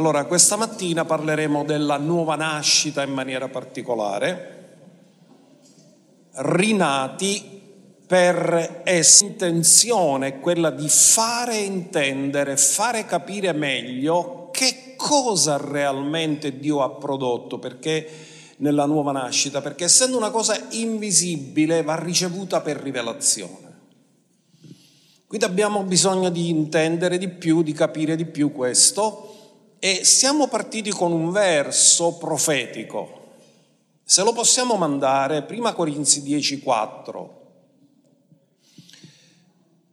Allora, questa mattina parleremo della nuova nascita in maniera particolare, rinati per essere intenzione quella di fare intendere, fare capire meglio che cosa realmente Dio ha prodotto, perché nella nuova nascita, perché essendo una cosa invisibile va ricevuta per rivelazione. Quindi abbiamo bisogno di intendere di più, di capire di più questo e siamo partiti con un verso profetico. Se lo possiamo mandare, prima Corinzi 10:4.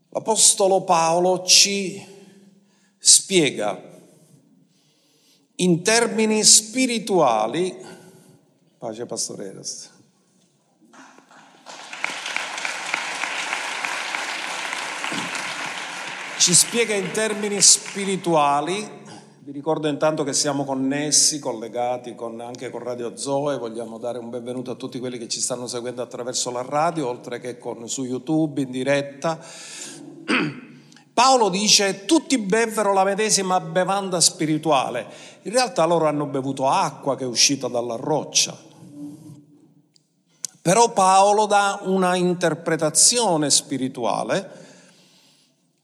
L'Apostolo Paolo ci spiega in termini spirituali, pace pastoreras, ci spiega in termini spirituali vi ricordo intanto che siamo connessi, collegati con, anche con Radio Zoe, vogliamo dare un benvenuto a tutti quelli che ci stanno seguendo attraverso la radio, oltre che con, su YouTube in diretta. Paolo dice tutti bevvero la medesima bevanda spirituale, in realtà loro hanno bevuto acqua che è uscita dalla roccia. Però Paolo dà una interpretazione spirituale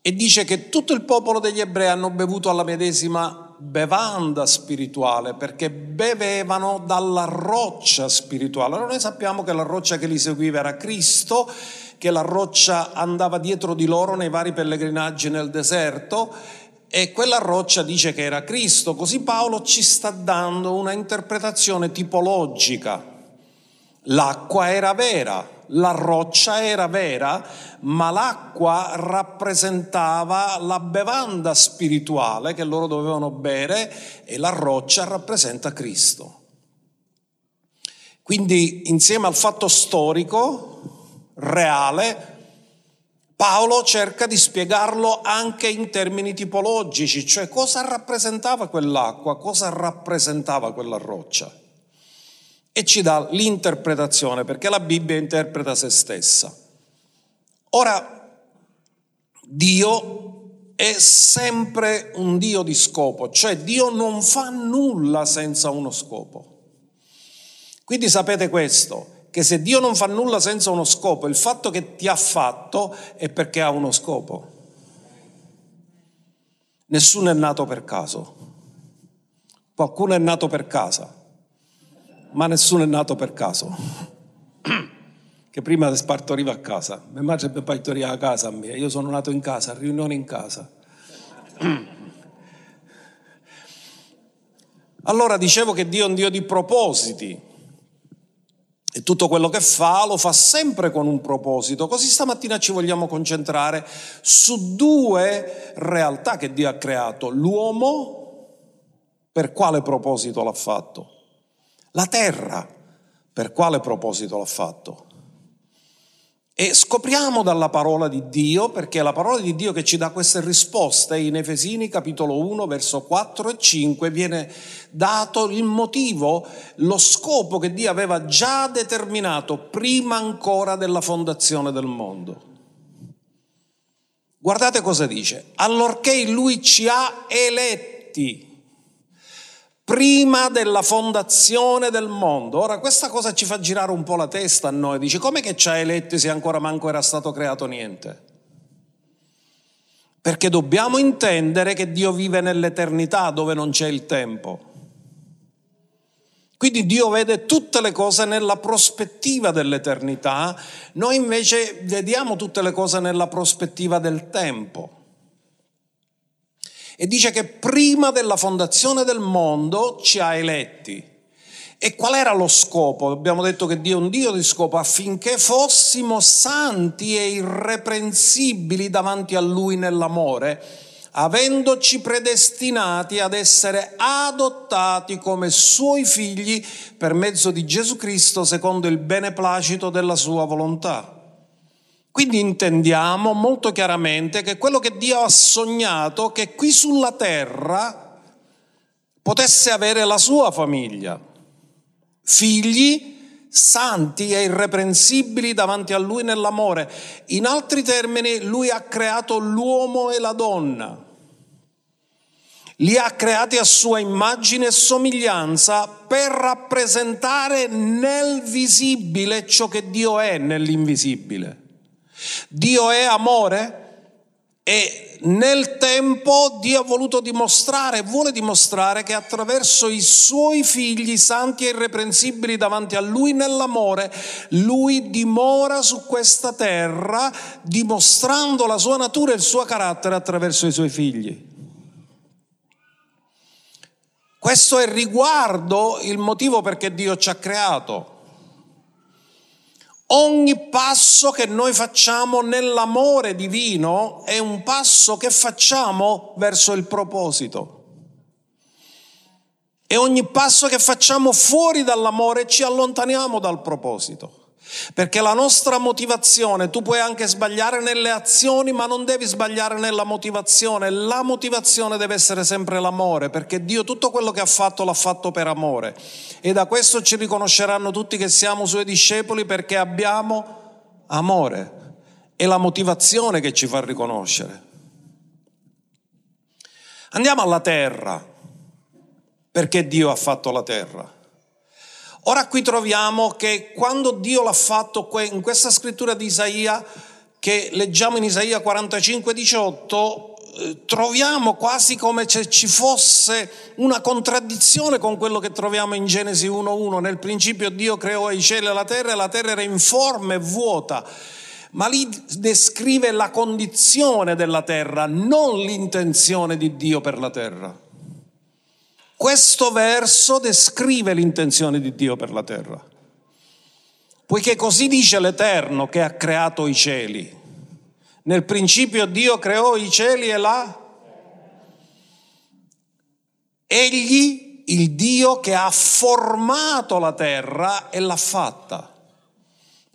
e dice che tutto il popolo degli ebrei hanno bevuto alla medesima bevanda spirituale perché bevevano dalla roccia spirituale. Allora noi sappiamo che la roccia che li seguiva era Cristo, che la roccia andava dietro di loro nei vari pellegrinaggi nel deserto e quella roccia dice che era Cristo. Così Paolo ci sta dando una interpretazione tipologica. L'acqua era vera, la roccia era vera, ma l'acqua rappresentava la bevanda spirituale che loro dovevano bere e la roccia rappresenta Cristo. Quindi insieme al fatto storico, reale, Paolo cerca di spiegarlo anche in termini tipologici, cioè cosa rappresentava quell'acqua, cosa rappresentava quella roccia e ci dà l'interpretazione, perché la Bibbia interpreta se stessa. Ora, Dio è sempre un Dio di scopo, cioè Dio non fa nulla senza uno scopo. Quindi sapete questo, che se Dio non fa nulla senza uno scopo, il fatto che ti ha fatto è perché ha uno scopo. Nessuno è nato per caso, qualcuno è nato per casa ma nessuno è nato per caso. che prima partoriva a casa, mia madre partoriva a casa a me, io sono nato in casa, riunione in casa. Allora dicevo che Dio è un Dio di propositi e tutto quello che fa lo fa sempre con un proposito. Così stamattina ci vogliamo concentrare su due realtà che Dio ha creato. L'uomo, per quale proposito l'ha fatto? La terra, per quale proposito l'ha fatto? E scopriamo dalla parola di Dio, perché è la parola di Dio che ci dà queste risposte. In Efesini capitolo 1, verso 4 e 5 viene dato il motivo, lo scopo che Dio aveva già determinato prima ancora della fondazione del mondo. Guardate cosa dice, allorché Lui ci ha eletti prima della fondazione del mondo. Ora questa cosa ci fa girare un po' la testa a noi, dice come che ci ha eletti se ancora manco era stato creato niente? Perché dobbiamo intendere che Dio vive nell'eternità dove non c'è il tempo. Quindi Dio vede tutte le cose nella prospettiva dell'eternità, noi invece vediamo tutte le cose nella prospettiva del tempo e dice che prima della fondazione del mondo ci ha eletti. E qual era lo scopo? Abbiamo detto che Dio è un Dio di scopo affinché fossimo santi e irreprensibili davanti a Lui nell'amore, avendoci predestinati ad essere adottati come Suoi figli per mezzo di Gesù Cristo secondo il beneplacito della Sua volontà. Quindi intendiamo molto chiaramente che quello che Dio ha sognato, che qui sulla terra potesse avere la sua famiglia, figli santi e irreprensibili davanti a Lui nell'amore. In altri termini, Lui ha creato l'uomo e la donna. li ha creati a sua immagine e somiglianza per rappresentare nel visibile ciò che Dio è nell'invisibile. Dio è amore e nel tempo Dio ha voluto dimostrare, vuole dimostrare che attraverso i suoi figli santi e irreprensibili davanti a Lui nell'amore, Lui dimora su questa terra dimostrando la sua natura e il suo carattere attraverso i suoi figli. Questo è riguardo il motivo perché Dio ci ha creato. Ogni passo che noi facciamo nell'amore divino è un passo che facciamo verso il proposito. E ogni passo che facciamo fuori dall'amore ci allontaniamo dal proposito. Perché la nostra motivazione, tu puoi anche sbagliare nelle azioni, ma non devi sbagliare nella motivazione. La motivazione deve essere sempre l'amore, perché Dio tutto quello che ha fatto l'ha fatto per amore. E da questo ci riconosceranno tutti che siamo suoi discepoli perché abbiamo amore. È la motivazione che ci fa riconoscere. Andiamo alla terra, perché Dio ha fatto la terra. Ora qui troviamo che quando Dio l'ha fatto in questa scrittura di Isaia, che leggiamo in Isaia 45, 18, eh, troviamo quasi come se ci fosse una contraddizione con quello che troviamo in Genesi 1.1. Nel principio Dio creò i cieli e la terra e la terra era informe e vuota. Ma lì descrive la condizione della terra, non l'intenzione di Dio per la terra. Questo verso descrive l'intenzione di Dio per la terra. Poiché così dice l'Eterno che ha creato i cieli. Nel principio Dio creò i cieli e la... Egli, il Dio che ha formato la terra e l'ha fatta.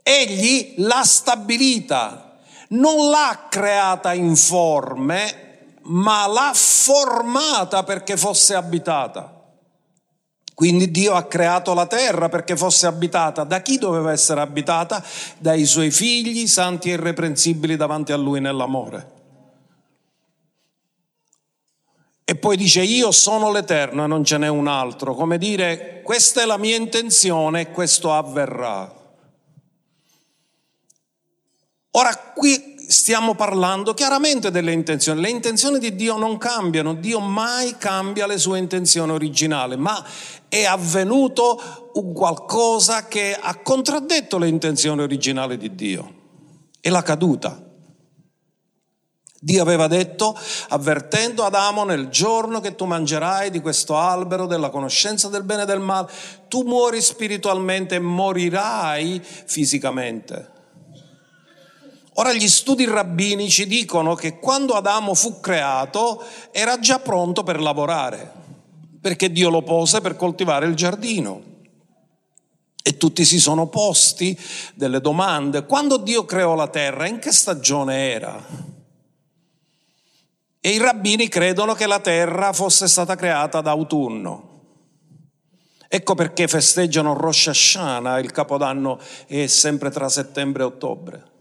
Egli l'ha stabilita, non l'ha creata informe, ma l'ha formata perché fosse abitata. Quindi Dio ha creato la terra perché fosse abitata. Da chi doveva essere abitata? Dai suoi figli santi e irreprensibili davanti a lui nell'amore. E poi dice io sono l'Eterno e non ce n'è un altro, come dire questa è la mia intenzione e questo avverrà. Ora qui stiamo parlando chiaramente delle intenzioni. Le intenzioni di Dio non cambiano, Dio mai cambia le sue intenzioni originali, ma è avvenuto un qualcosa che ha contraddetto le intenzioni originali di Dio. È la caduta. Dio aveva detto, avvertendo Adamo nel giorno che tu mangerai di questo albero della conoscenza del bene e del male, tu muori spiritualmente e morirai fisicamente. Ora gli studi rabbinici dicono che quando Adamo fu creato era già pronto per lavorare, perché Dio lo pose per coltivare il giardino. E tutti si sono posti delle domande. Quando Dio creò la terra, in che stagione era? E i rabbini credono che la terra fosse stata creata d'autunno. Ecco perché festeggiano Rosh Hashanah, il capodanno è sempre tra settembre e ottobre.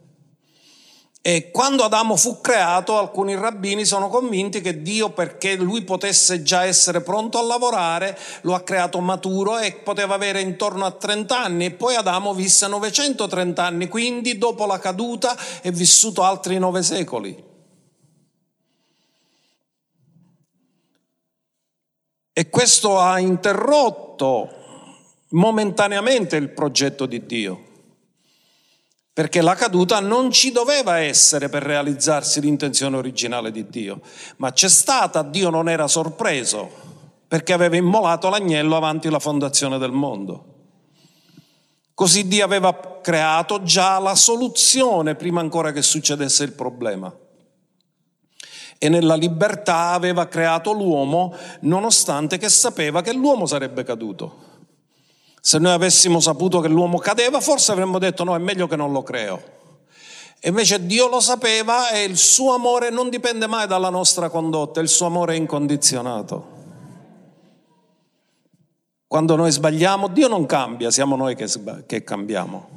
E quando Adamo fu creato, alcuni rabbini sono convinti che Dio, perché lui potesse già essere pronto a lavorare, lo ha creato maturo e poteva avere intorno a 30 anni. E poi Adamo visse 930 anni, quindi dopo la caduta è vissuto altri nove secoli. E questo ha interrotto momentaneamente il progetto di Dio perché la caduta non ci doveva essere per realizzarsi l'intenzione originale di Dio, ma c'è stata, Dio non era sorpreso, perché aveva immolato l'agnello avanti la fondazione del mondo. Così Dio aveva creato già la soluzione prima ancora che succedesse il problema. E nella libertà aveva creato l'uomo nonostante che sapeva che l'uomo sarebbe caduto. Se noi avessimo saputo che l'uomo cadeva, forse avremmo detto no, è meglio che non lo creo. E invece Dio lo sapeva e il suo amore non dipende mai dalla nostra condotta, il suo amore è incondizionato. Quando noi sbagliamo, Dio non cambia, siamo noi che, che cambiamo.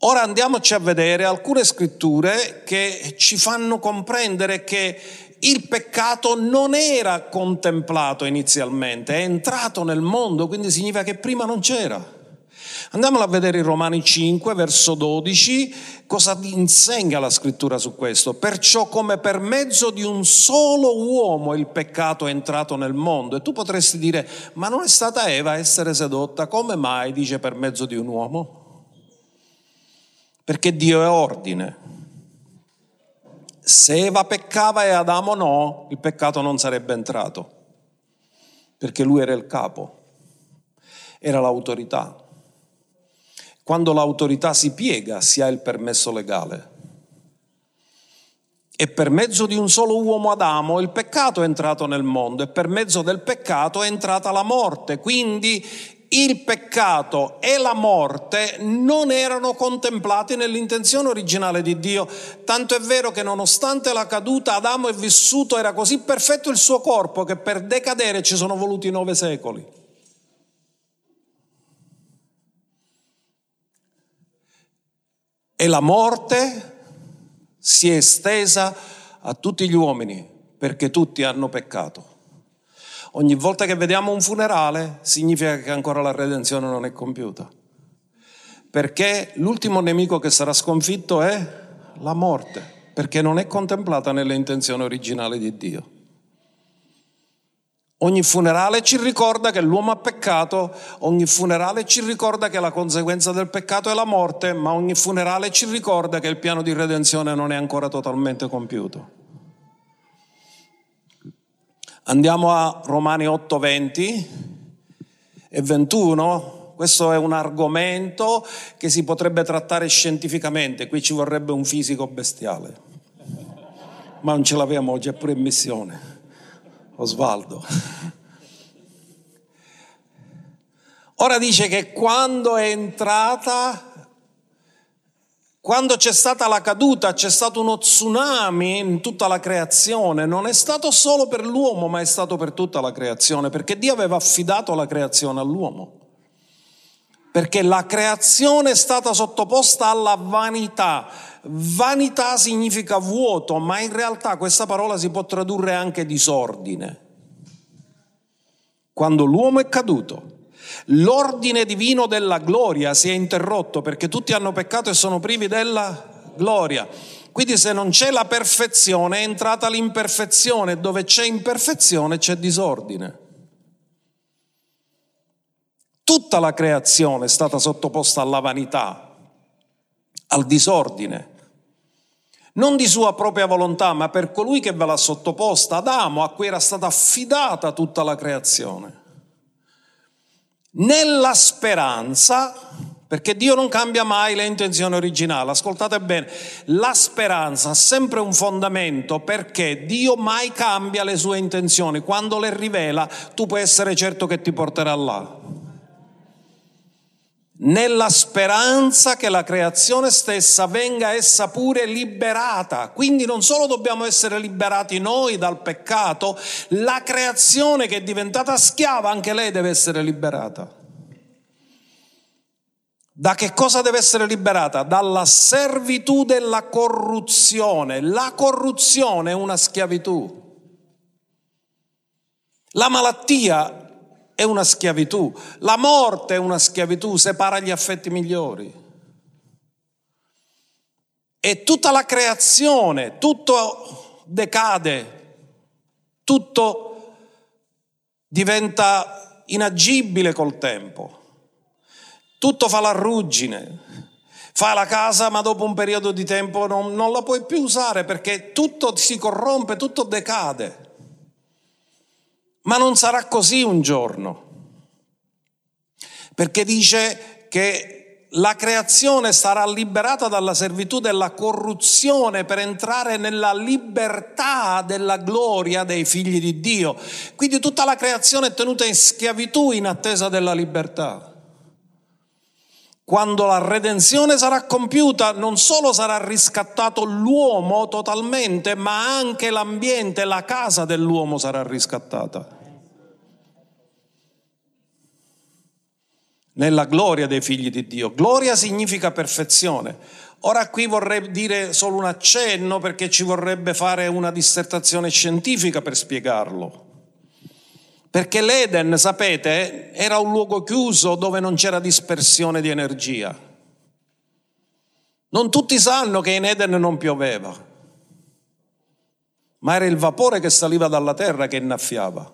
Ora andiamoci a vedere alcune scritture che ci fanno comprendere che il peccato non era contemplato inizialmente, è entrato nel mondo, quindi significa che prima non c'era. Andiamolo a vedere in Romani 5, verso 12, cosa insegna la scrittura su questo. Perciò come per mezzo di un solo uomo il peccato è entrato nel mondo. E tu potresti dire, ma non è stata Eva a essere sedotta? Come mai dice per mezzo di un uomo? Perché Dio è ordine. Se Eva peccava e Adamo no, il peccato non sarebbe entrato, perché lui era il capo, era l'autorità. Quando l'autorità si piega si ha il permesso legale. E per mezzo di un solo uomo Adamo il peccato è entrato nel mondo e per mezzo del peccato è entrata la morte. Quindi il peccato e la morte non erano contemplati nell'intenzione originale di Dio. Tanto è vero che nonostante la caduta Adamo è vissuto, era così perfetto il suo corpo che per decadere ci sono voluti nove secoli. e la morte si è estesa a tutti gli uomini perché tutti hanno peccato. Ogni volta che vediamo un funerale significa che ancora la redenzione non è compiuta. Perché l'ultimo nemico che sarà sconfitto è la morte, perché non è contemplata nelle intenzioni originali di Dio. Ogni funerale ci ricorda che l'uomo ha peccato, ogni funerale ci ricorda che la conseguenza del peccato è la morte, ma ogni funerale ci ricorda che il piano di redenzione non è ancora totalmente compiuto. Andiamo a Romani 8, 20 e 21. Questo è un argomento che si potrebbe trattare scientificamente, qui ci vorrebbe un fisico bestiale, ma non ce l'abbiamo oggi, è pure in missione. Osvaldo. Ora dice che quando è entrata, quando c'è stata la caduta, c'è stato uno tsunami in tutta la creazione, non è stato solo per l'uomo, ma è stato per tutta la creazione, perché Dio aveva affidato la creazione all'uomo. Perché la creazione è stata sottoposta alla vanità, Vanità significa vuoto, ma in realtà questa parola si può tradurre anche disordine. Quando l'uomo è caduto, l'ordine divino della gloria si è interrotto perché tutti hanno peccato e sono privi della gloria. Quindi se non c'è la perfezione è entrata l'imperfezione, dove c'è imperfezione c'è disordine. Tutta la creazione è stata sottoposta alla vanità, al disordine non di sua propria volontà, ma per colui che ve l'ha sottoposta, Adamo, a cui era stata affidata tutta la creazione. Nella speranza, perché Dio non cambia mai le intenzioni originali, ascoltate bene, la speranza ha sempre un fondamento perché Dio mai cambia le sue intenzioni, quando le rivela tu puoi essere certo che ti porterà là nella speranza che la creazione stessa venga essa pure liberata. Quindi non solo dobbiamo essere liberati noi dal peccato, la creazione che è diventata schiava, anche lei deve essere liberata. Da che cosa deve essere liberata? Dalla servitù della corruzione. La corruzione è una schiavitù. La malattia è una schiavitù, la morte è una schiavitù, separa gli affetti migliori. E tutta la creazione, tutto decade, tutto diventa inagibile col tempo, tutto fa la ruggine, fai la casa ma dopo un periodo di tempo non, non la puoi più usare perché tutto si corrompe, tutto decade. Ma non sarà così un giorno, perché dice che la creazione sarà liberata dalla servitù della corruzione per entrare nella libertà della gloria dei figli di Dio. Quindi tutta la creazione è tenuta in schiavitù in attesa della libertà. Quando la redenzione sarà compiuta, non solo sarà riscattato l'uomo totalmente, ma anche l'ambiente, la casa dell'uomo sarà riscattata. Nella gloria dei figli di Dio. Gloria significa perfezione. Ora qui vorrei dire solo un accenno perché ci vorrebbe fare una dissertazione scientifica per spiegarlo. Perché l'Eden, sapete, era un luogo chiuso dove non c'era dispersione di energia. Non tutti sanno che in Eden non pioveva, ma era il vapore che saliva dalla terra che innaffiava.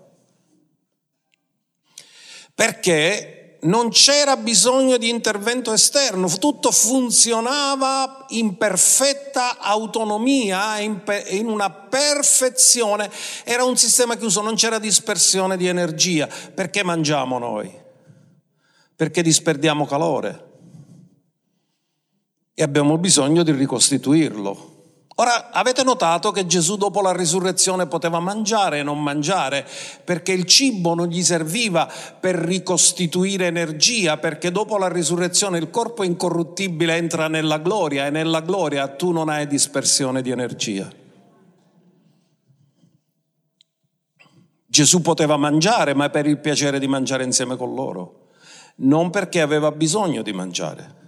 Perché non c'era bisogno di intervento esterno, tutto funzionava in perfetta autonomia, in, una perfezione, era un sistema chiuso, non c'era dispersione di energia. Perché mangiamo noi? Perché disperdiamo calore e abbiamo bisogno di ricostituirlo. Ora, avete notato che Gesù dopo la risurrezione poteva mangiare e non mangiare, perché il cibo non gli serviva per ricostituire energia, perché dopo la risurrezione il corpo incorruttibile entra nella gloria e nella gloria tu non hai dispersione di energia. Gesù poteva mangiare, ma per il piacere di mangiare insieme con loro, non perché aveva bisogno di mangiare.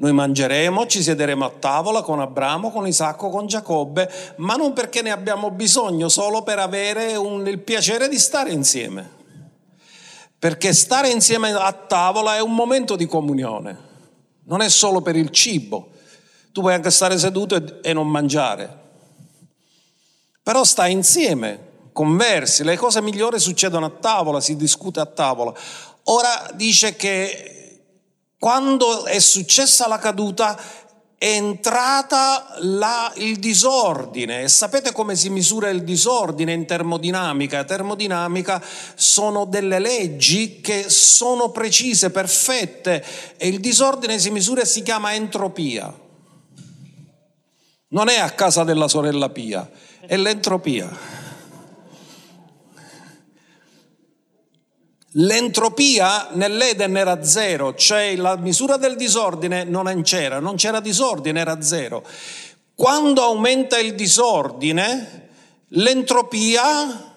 Noi mangeremo, ci siederemo a tavola con Abramo, con Isacco, con Giacobbe, ma non perché ne abbiamo bisogno, solo per avere un, il piacere di stare insieme. Perché stare insieme a tavola è un momento di comunione, non è solo per il cibo. Tu puoi anche stare seduto e, e non mangiare, però stai insieme, conversi, le cose migliori succedono a tavola, si discute a tavola. Ora dice che quando è successa la caduta è entrata la, il disordine e sapete come si misura il disordine in termodinamica? Termodinamica sono delle leggi che sono precise, perfette e il disordine si misura e si chiama entropia. Non è a casa della sorella Pia, è l'entropia. L'entropia nell'Eden era zero, cioè la misura del disordine non c'era, non c'era disordine, era zero. Quando aumenta il disordine, l'entropia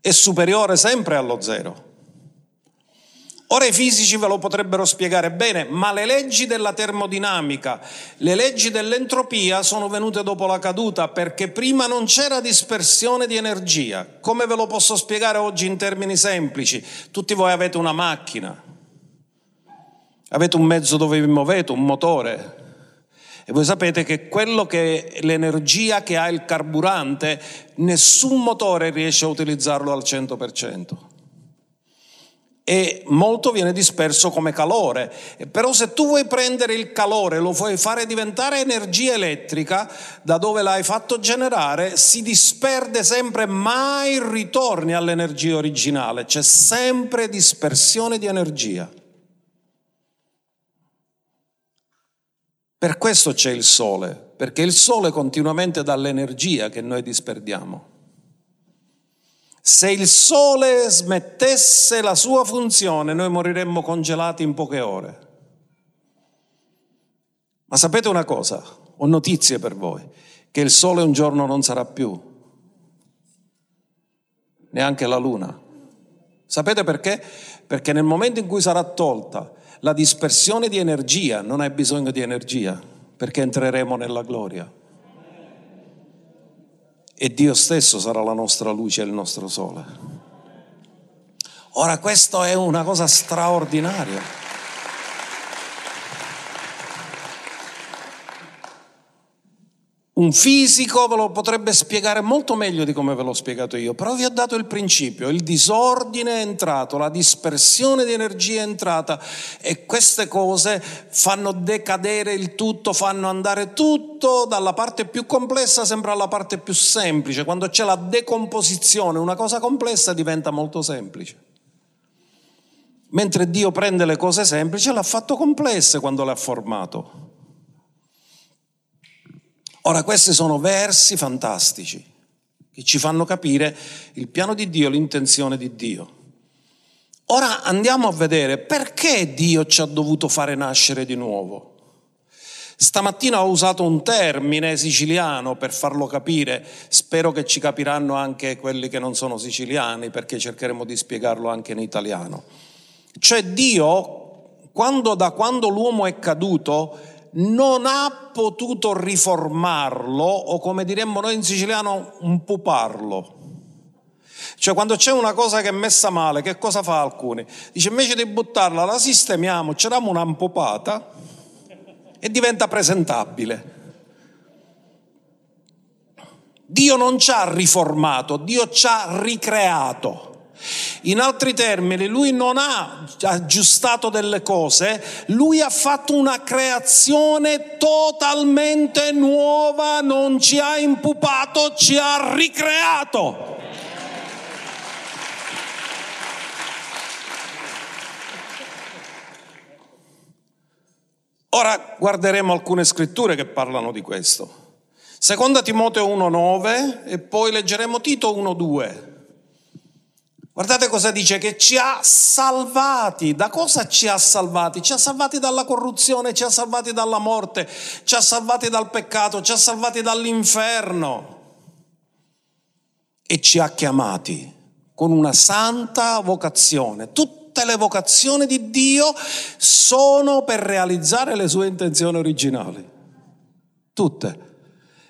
è superiore sempre allo zero. Ora i fisici ve lo potrebbero spiegare bene, ma le leggi della termodinamica, le leggi dell'entropia sono venute dopo la caduta perché prima non c'era dispersione di energia. Come ve lo posso spiegare oggi in termini semplici? Tutti voi avete una macchina, avete un mezzo dove vi muovete, un motore. E voi sapete che quello che l'energia che ha il carburante, nessun motore riesce a utilizzarlo al 100% e molto viene disperso come calore. Però se tu vuoi prendere il calore, lo vuoi fare diventare energia elettrica, da dove l'hai fatto generare, si disperde sempre, mai ritorni all'energia originale, c'è sempre dispersione di energia. Per questo c'è il sole, perché il sole continuamente dà l'energia che noi disperdiamo. Se il sole smettesse la sua funzione, noi moriremmo congelati in poche ore. Ma sapete una cosa? Ho notizie per voi, che il sole un giorno non sarà più, neanche la luna. Sapete perché? Perché nel momento in cui sarà tolta la dispersione di energia, non hai bisogno di energia, perché entreremo nella gloria e Dio stesso sarà la nostra luce e il nostro sole. Ora questo è una cosa straordinaria. Un fisico ve lo potrebbe spiegare molto meglio di come ve l'ho spiegato io, però vi ho dato il principio, il disordine è entrato, la dispersione di energia è entrata e queste cose fanno decadere il tutto, fanno andare tutto dalla parte più complessa sempre alla parte più semplice. Quando c'è la decomposizione, una cosa complessa diventa molto semplice. Mentre Dio prende le cose semplici e le ha fatto complesse quando le ha formato. Ora questi sono versi fantastici che ci fanno capire il piano di Dio, l'intenzione di Dio. Ora andiamo a vedere perché Dio ci ha dovuto fare nascere di nuovo. Stamattina ho usato un termine siciliano per farlo capire, spero che ci capiranno anche quelli che non sono siciliani perché cercheremo di spiegarlo anche in italiano. Cioè Dio, quando, da quando l'uomo è caduto, non ha potuto riformarlo o come diremmo noi in siciliano un puparlo. Cioè quando c'è una cosa che è messa male, che cosa fa alcuni? Dice invece di buttarla la sistemiamo, ci diamo una impopata e diventa presentabile. Dio non ci ha riformato, Dio ci ha ricreato. In altri termini, lui non ha aggiustato delle cose, lui ha fatto una creazione totalmente nuova, non ci ha impupato, ci ha ricreato. Ora guarderemo alcune scritture che parlano di questo. Seconda Timoteo 1.9 e poi leggeremo Tito 1.2. Guardate cosa dice, che ci ha salvati. Da cosa ci ha salvati? Ci ha salvati dalla corruzione, ci ha salvati dalla morte, ci ha salvati dal peccato, ci ha salvati dall'inferno. E ci ha chiamati con una santa vocazione. Tutte le vocazioni di Dio sono per realizzare le sue intenzioni originali. Tutte.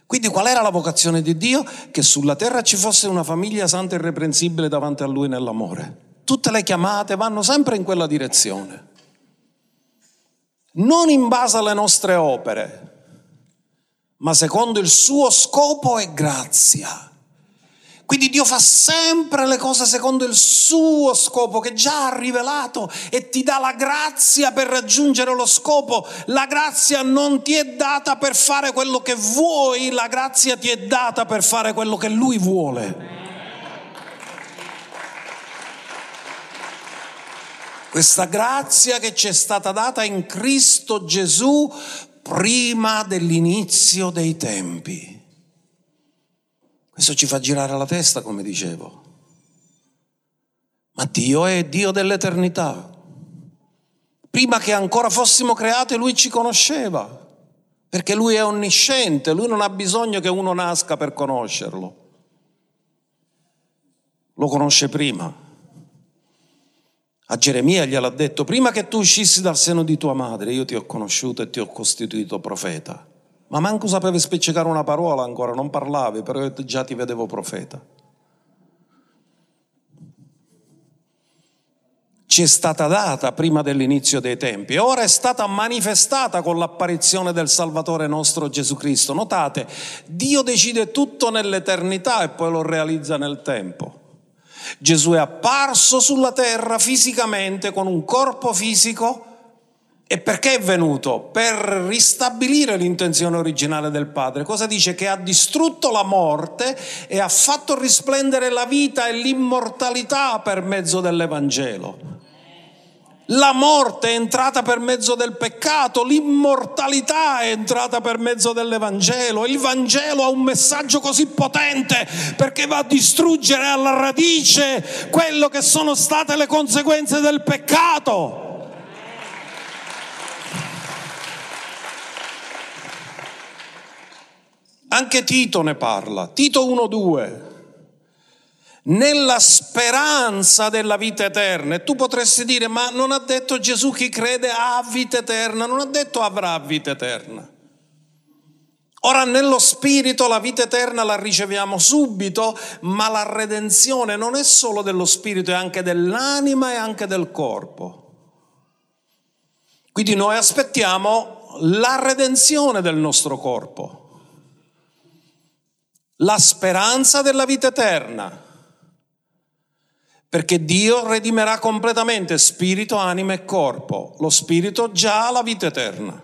Quindi qual era la vocazione di Dio? Che sulla terra ci fosse una famiglia santa e irreprensibile davanti a Lui nell'amore. Tutte le chiamate vanno sempre in quella direzione. Non in base alle nostre opere, ma secondo il suo scopo e grazia. Quindi Dio fa sempre le cose secondo il suo scopo che già ha rivelato e ti dà la grazia per raggiungere lo scopo. La grazia non ti è data per fare quello che vuoi, la grazia ti è data per fare quello che Lui vuole. Questa grazia che ci è stata data in Cristo Gesù prima dell'inizio dei tempi. Questo ci fa girare la testa, come dicevo. Ma Dio è Dio dell'eternità. Prima che ancora fossimo creati, Lui ci conosceva, perché Lui è onnisciente, Lui non ha bisogno che uno nasca per conoscerlo. Lo conosce prima. A Geremia gliel'ha detto, prima che tu uscissi dal seno di tua madre, io ti ho conosciuto e ti ho costituito profeta. Ma manco sapevi spiccicare una parola ancora, non parlavi, però io già ti vedevo profeta. Ci è stata data prima dell'inizio dei tempi ora è stata manifestata con l'apparizione del Salvatore nostro Gesù Cristo. Notate, Dio decide tutto nell'eternità e poi lo realizza nel tempo. Gesù è apparso sulla terra fisicamente con un corpo fisico e perché è venuto? Per ristabilire l'intenzione originale del Padre. Cosa dice? Che ha distrutto la morte e ha fatto risplendere la vita e l'immortalità per mezzo dell'Evangelo. La morte è entrata per mezzo del peccato, l'immortalità è entrata per mezzo dell'Evangelo. Il Vangelo ha un messaggio così potente perché va a distruggere alla radice quello che sono state le conseguenze del peccato. Anche Tito ne parla, Tito 1.2, nella speranza della vita eterna. E tu potresti dire, ma non ha detto Gesù chi crede ha vita eterna, non ha detto avrà vita eterna. Ora nello Spirito la vita eterna la riceviamo subito, ma la redenzione non è solo dello Spirito, è anche dell'anima e anche del corpo. Quindi noi aspettiamo la redenzione del nostro corpo la speranza della vita eterna, perché Dio redimerà completamente spirito, anima e corpo. Lo spirito già ha la vita eterna,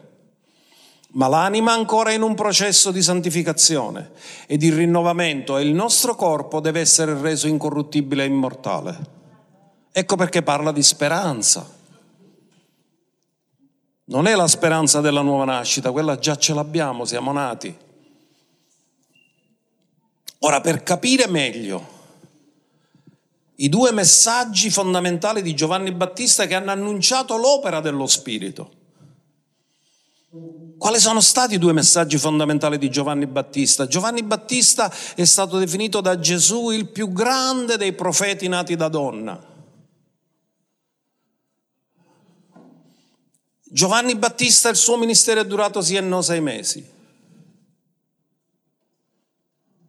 ma l'anima ancora in un processo di santificazione e di rinnovamento e il nostro corpo deve essere reso incorruttibile e immortale. Ecco perché parla di speranza. Non è la speranza della nuova nascita, quella già ce l'abbiamo, siamo nati. Ora, per capire meglio i due messaggi fondamentali di Giovanni Battista che hanno annunciato l'opera dello Spirito, quali sono stati i due messaggi fondamentali di Giovanni Battista? Giovanni Battista è stato definito da Gesù il più grande dei profeti nati da donna. Giovanni Battista, il suo ministero è durato sì e no sei mesi,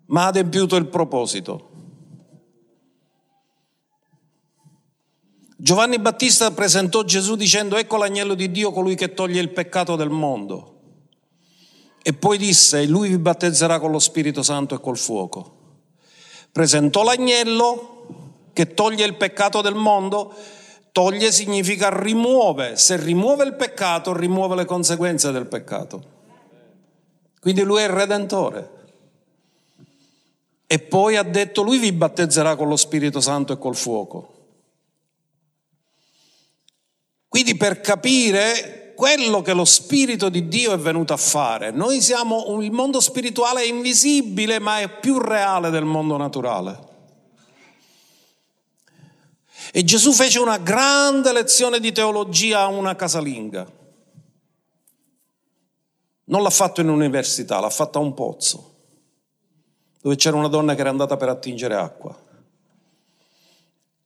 ma ha adempiuto il proposito. Giovanni Battista presentò Gesù dicendo ecco l'agnello di Dio, colui che toglie il peccato del mondo. E poi disse, lui vi battezzerà con lo Spirito Santo e col fuoco. Presentò l'agnello che toglie il peccato del mondo. Toglie significa rimuove. Se rimuove il peccato, rimuove le conseguenze del peccato. Quindi lui è il Redentore. E poi ha detto, lui vi battezzerà con lo Spirito Santo e col fuoco. Quindi per capire quello che lo Spirito di Dio è venuto a fare, noi siamo, il mondo spirituale è invisibile ma è più reale del mondo naturale. E Gesù fece una grande lezione di teologia a una casalinga. Non l'ha fatto in università, l'ha fatto a un pozzo, dove c'era una donna che era andata per attingere acqua.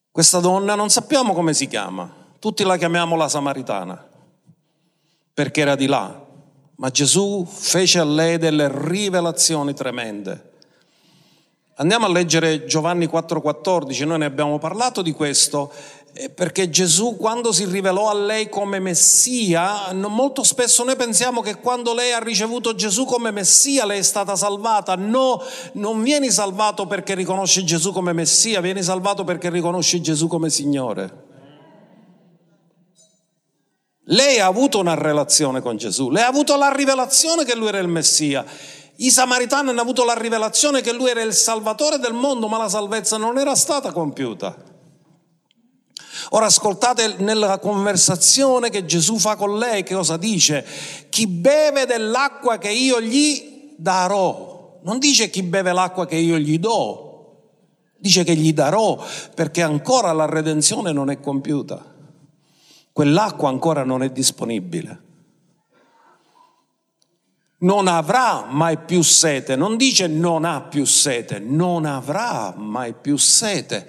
Questa donna non sappiamo come si chiama, tutti la chiamiamo la Samaritana, perché era di là, ma Gesù fece a lei delle rivelazioni tremende. Andiamo a leggere Giovanni 4:14, noi ne abbiamo parlato di questo, perché Gesù quando si rivelò a lei come Messia, molto spesso noi pensiamo che quando lei ha ricevuto Gesù come Messia lei è stata salvata. No, non vieni salvato perché riconosci Gesù come Messia, vieni salvato perché riconosci Gesù come Signore. Lei ha avuto una relazione con Gesù, lei ha avuto la rivelazione che lui era il Messia. I samaritani hanno avuto la rivelazione che lui era il salvatore del mondo, ma la salvezza non era stata compiuta. Ora ascoltate nella conversazione che Gesù fa con lei, che cosa dice? Chi beve dell'acqua che io gli darò. Non dice chi beve l'acqua che io gli do, dice che gli darò perché ancora la redenzione non è compiuta quell'acqua ancora non è disponibile. Non avrà mai più sete, non dice non ha più sete, non avrà mai più sete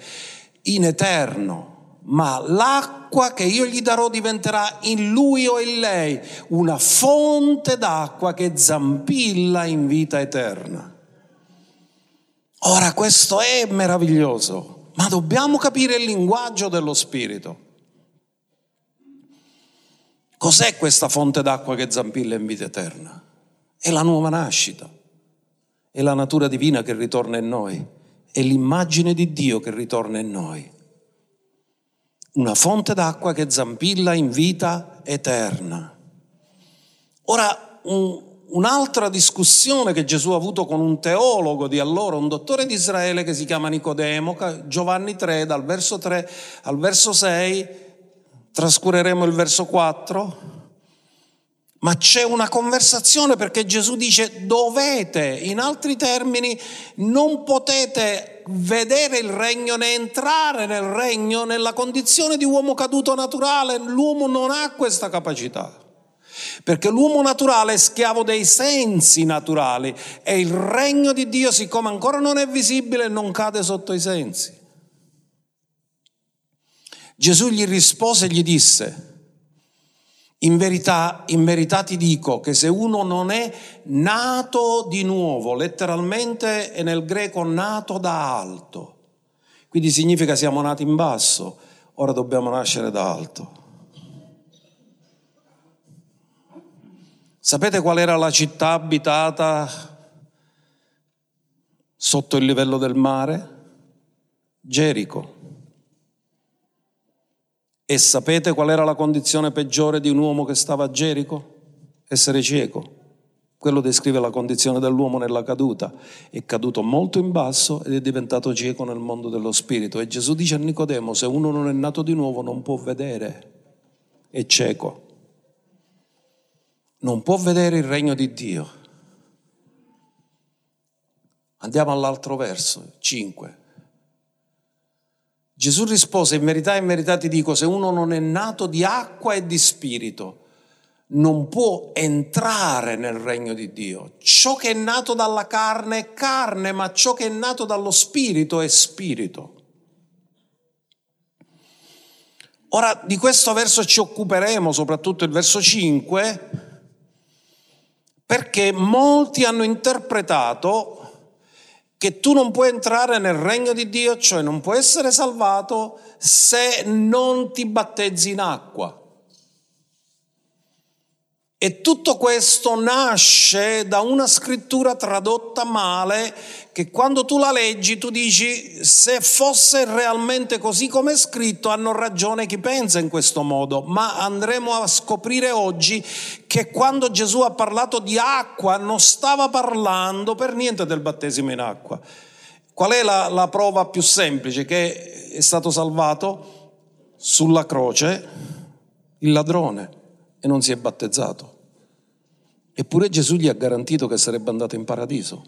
in eterno, ma l'acqua che io gli darò diventerà in lui o in lei una fonte d'acqua che zampilla in vita eterna. Ora questo è meraviglioso, ma dobbiamo capire il linguaggio dello Spirito. Cos'è questa fonte d'acqua che zampilla in vita eterna? È la nuova nascita, è la natura divina che ritorna in noi, è l'immagine di Dio che ritorna in noi. Una fonte d'acqua che zampilla in vita eterna. Ora, un, un'altra discussione che Gesù ha avuto con un teologo di allora, un dottore di Israele che si chiama Nicodemo, Giovanni 3, dal verso 3 al verso 6, trascureremo il verso 4, ma c'è una conversazione perché Gesù dice dovete, in altri termini, non potete vedere il regno né entrare nel regno nella condizione di uomo caduto naturale, l'uomo non ha questa capacità. Perché l'uomo naturale è schiavo dei sensi naturali e il regno di Dio, siccome ancora non è visibile, non cade sotto i sensi. Gesù gli rispose e gli disse, in verità, in verità ti dico che se uno non è nato di nuovo, letteralmente è nel greco nato da alto, quindi significa siamo nati in basso, ora dobbiamo nascere da alto. Sapete qual era la città abitata sotto il livello del mare? Gerico. E sapete qual era la condizione peggiore di un uomo che stava a Gerico? Essere cieco. Quello descrive la condizione dell'uomo nella caduta. È caduto molto in basso ed è diventato cieco nel mondo dello spirito. E Gesù dice a Nicodemo, se uno non è nato di nuovo non può vedere, è cieco. Non può vedere il regno di Dio. Andiamo all'altro verso, 5. Gesù rispose, in verità, in verità ti dico, se uno non è nato di acqua e di spirito, non può entrare nel regno di Dio. Ciò che è nato dalla carne è carne, ma ciò che è nato dallo spirito è spirito. Ora di questo verso ci occuperemo, soprattutto il verso 5, perché molti hanno interpretato che tu non puoi entrare nel regno di Dio, cioè non puoi essere salvato se non ti battezzi in acqua. E tutto questo nasce da una scrittura tradotta male che quando tu la leggi tu dici se fosse realmente così come è scritto hanno ragione chi pensa in questo modo, ma andremo a scoprire oggi che quando Gesù ha parlato di acqua non stava parlando per niente del battesimo in acqua. Qual è la, la prova più semplice che è stato salvato? Sulla croce il ladrone e non si è battezzato. Eppure Gesù gli ha garantito che sarebbe andato in paradiso.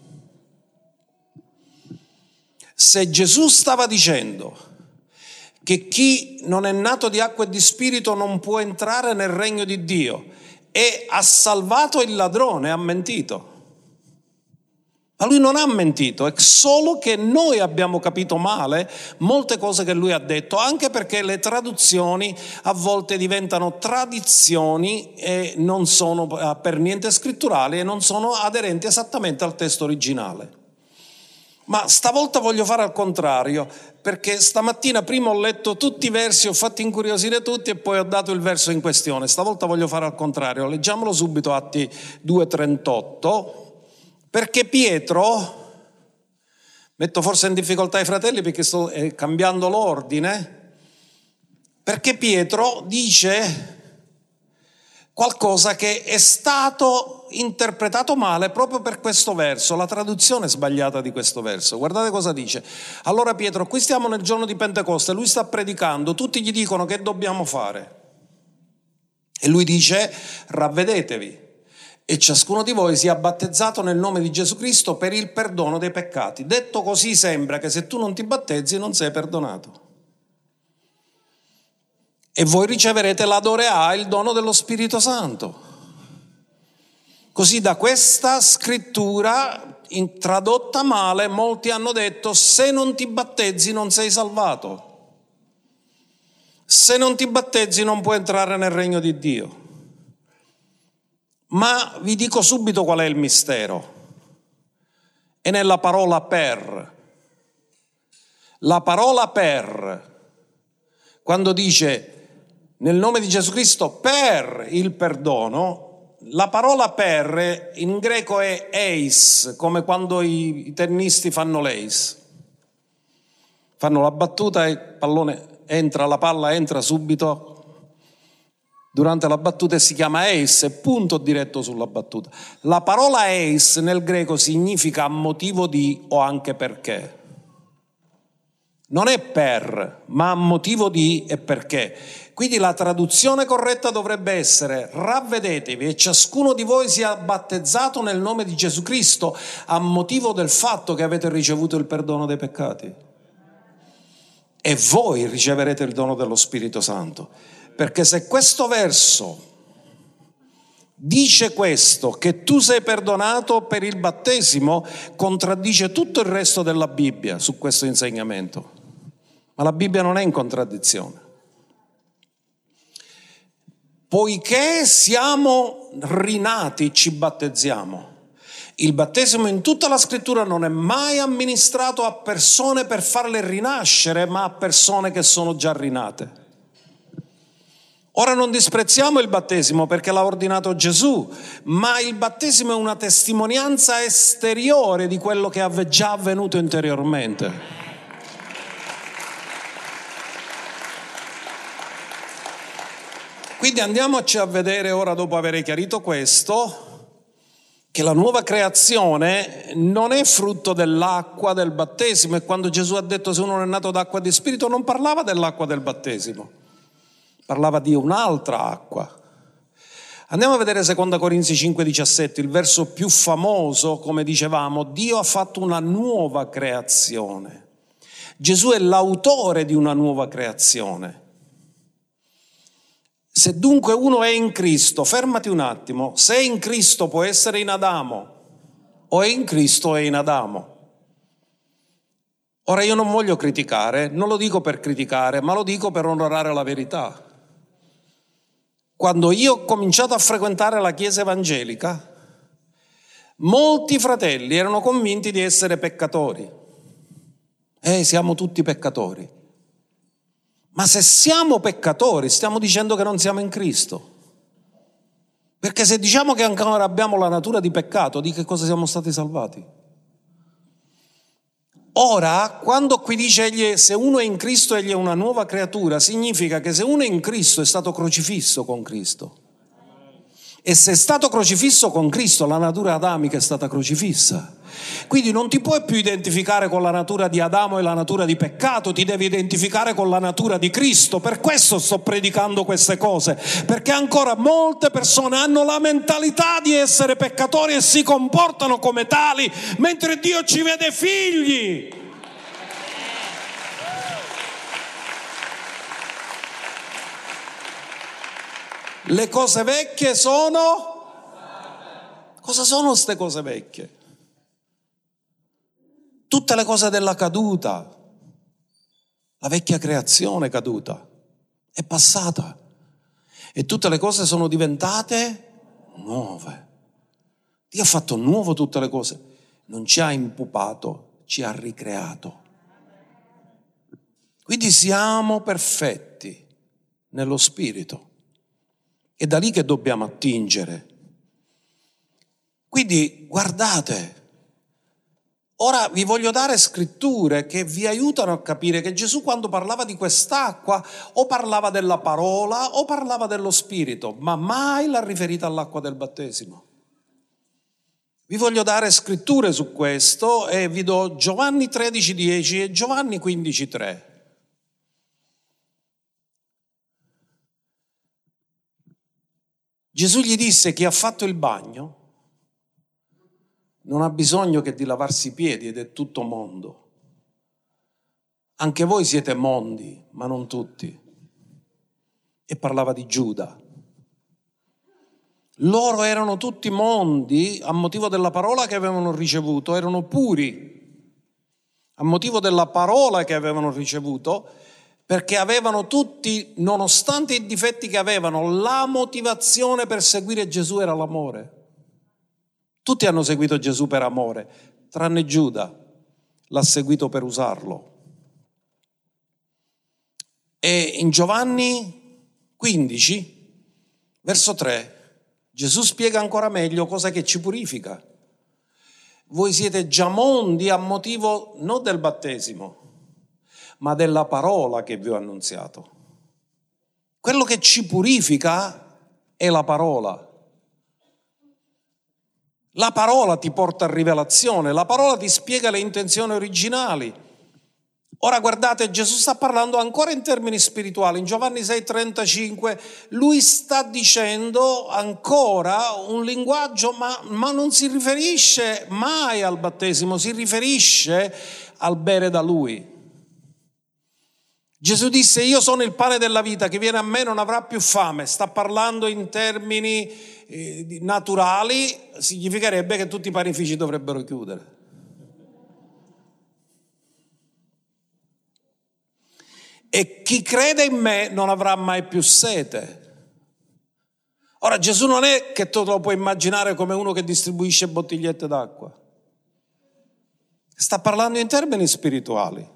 Se Gesù stava dicendo che chi non è nato di acqua e di spirito non può entrare nel regno di Dio e ha salvato il ladrone, ha mentito. Ma lui non ha mentito, è solo che noi abbiamo capito male molte cose che lui ha detto, anche perché le traduzioni a volte diventano tradizioni e non sono eh, per niente scritturali e non sono aderenti esattamente al testo originale. Ma stavolta voglio fare al contrario, perché stamattina prima ho letto tutti i versi, ho fatto incuriosire tutti e poi ho dato il verso in questione. Stavolta voglio fare al contrario, leggiamolo subito Atti 2.38 perché Pietro, metto forse in difficoltà i fratelli perché sto eh, cambiando l'ordine, perché Pietro dice qualcosa che è stato interpretato male proprio per questo verso, la traduzione sbagliata di questo verso. Guardate cosa dice. Allora Pietro, qui stiamo nel giorno di Pentecoste, lui sta predicando, tutti gli dicono che dobbiamo fare. E lui dice, ravvedetevi e ciascuno di voi sia battezzato nel nome di Gesù Cristo per il perdono dei peccati. Detto così sembra che se tu non ti battezzi non sei perdonato. E voi riceverete l'adorea, il dono dello Spirito Santo. Così da questa scrittura tradotta male molti hanno detto se non ti battezzi non sei salvato. Se non ti battezzi non puoi entrare nel regno di Dio. Ma vi dico subito qual è il mistero. È nella parola per. La parola per, quando dice nel nome di Gesù Cristo per il perdono, la parola per in greco è eis, come quando i, tennisti fanno l'eis. Fanno la battuta e il pallone entra, la palla entra subito durante la battuta e si chiama eis, punto diretto sulla battuta. La parola eis nel greco significa a motivo di o anche perché. Non è per, ma a motivo di e perché. Quindi la traduzione corretta dovrebbe essere ravvedetevi e ciascuno di voi sia battezzato nel nome di Gesù Cristo a motivo del fatto che avete ricevuto il perdono dei peccati. E voi riceverete il dono dello Spirito Santo. Perché se questo verso dice questo, che tu sei perdonato per il battesimo, contraddice tutto il resto della Bibbia su questo insegnamento. Ma la Bibbia non è in contraddizione. Poiché siamo rinati, ci battezziamo. Il battesimo in tutta la scrittura non è mai amministrato a persone per farle rinascere, ma a persone che sono già rinate. Ora non disprezziamo il battesimo perché l'ha ordinato Gesù, ma il battesimo è una testimonianza esteriore di quello che è già avvenuto interiormente. Quindi andiamoci a vedere ora, dopo aver chiarito questo, che la nuova creazione non è frutto dell'acqua del battesimo e quando Gesù ha detto se uno non è nato d'acqua e di spirito non parlava dell'acqua del battesimo parlava di un'altra acqua. Andiamo a vedere 2 Corinzi 5:17, il verso più famoso, come dicevamo, Dio ha fatto una nuova creazione. Gesù è l'autore di una nuova creazione. Se dunque uno è in Cristo, fermati un attimo, se è in Cristo può essere in Adamo, o è in Cristo è in Adamo. Ora io non voglio criticare, non lo dico per criticare, ma lo dico per onorare la verità. Quando io ho cominciato a frequentare la Chiesa evangelica, molti fratelli erano convinti di essere peccatori. Eh, siamo tutti peccatori. Ma se siamo peccatori, stiamo dicendo che non siamo in Cristo. Perché se diciamo che ancora abbiamo la natura di peccato, di che cosa siamo stati salvati? Ora, quando qui dice egli, se uno è in Cristo egli è una nuova creatura, significa che se uno è in Cristo è stato crocifisso con Cristo. E se è stato crocifisso con Cristo, la natura adamica è stata crocifissa. Quindi non ti puoi più identificare con la natura di Adamo e la natura di peccato, ti devi identificare con la natura di Cristo. Per questo sto predicando queste cose, perché ancora molte persone hanno la mentalità di essere peccatori e si comportano come tali, mentre Dio ci vede figli. Le cose vecchie sono... Cosa sono queste cose vecchie? tutte le cose della caduta, la vecchia creazione caduta, è passata e tutte le cose sono diventate nuove. Dio ha fatto nuovo tutte le cose, non ci ha impupato, ci ha ricreato. Quindi siamo perfetti nello spirito. È da lì che dobbiamo attingere. Quindi guardate, Ora vi voglio dare scritture che vi aiutano a capire che Gesù quando parlava di quest'acqua o parlava della parola o parlava dello spirito, ma mai l'ha riferita all'acqua del battesimo. Vi voglio dare scritture su questo e vi do Giovanni 13,10 e Giovanni 15,3. Gesù gli disse chi ha fatto il bagno non ha bisogno che di lavarsi i piedi ed è tutto mondo. Anche voi siete mondi, ma non tutti. E parlava di Giuda. Loro erano tutti mondi a motivo della parola che avevano ricevuto, erano puri a motivo della parola che avevano ricevuto, perché avevano tutti, nonostante i difetti che avevano, la motivazione per seguire Gesù era l'amore. Tutti hanno seguito Gesù per amore, tranne Giuda l'ha seguito per usarlo. E in Giovanni 15, verso 3, Gesù spiega ancora meglio cosa che ci purifica. Voi siete già mondi a motivo non del battesimo, ma della parola che vi ho annunziato. Quello che ci purifica è la parola. La parola ti porta a rivelazione, la parola ti spiega le intenzioni originali. Ora guardate, Gesù sta parlando ancora in termini spirituali. In Giovanni 6:35 lui sta dicendo ancora un linguaggio, ma, ma non si riferisce mai al battesimo, si riferisce al bere da lui. Gesù disse, io sono il pane della vita, chi viene a me non avrà più fame. Sta parlando in termini eh, naturali, significherebbe che tutti i panifici dovrebbero chiudere. E chi crede in me non avrà mai più sete. Ora Gesù non è che tu lo puoi immaginare come uno che distribuisce bottigliette d'acqua. Sta parlando in termini spirituali.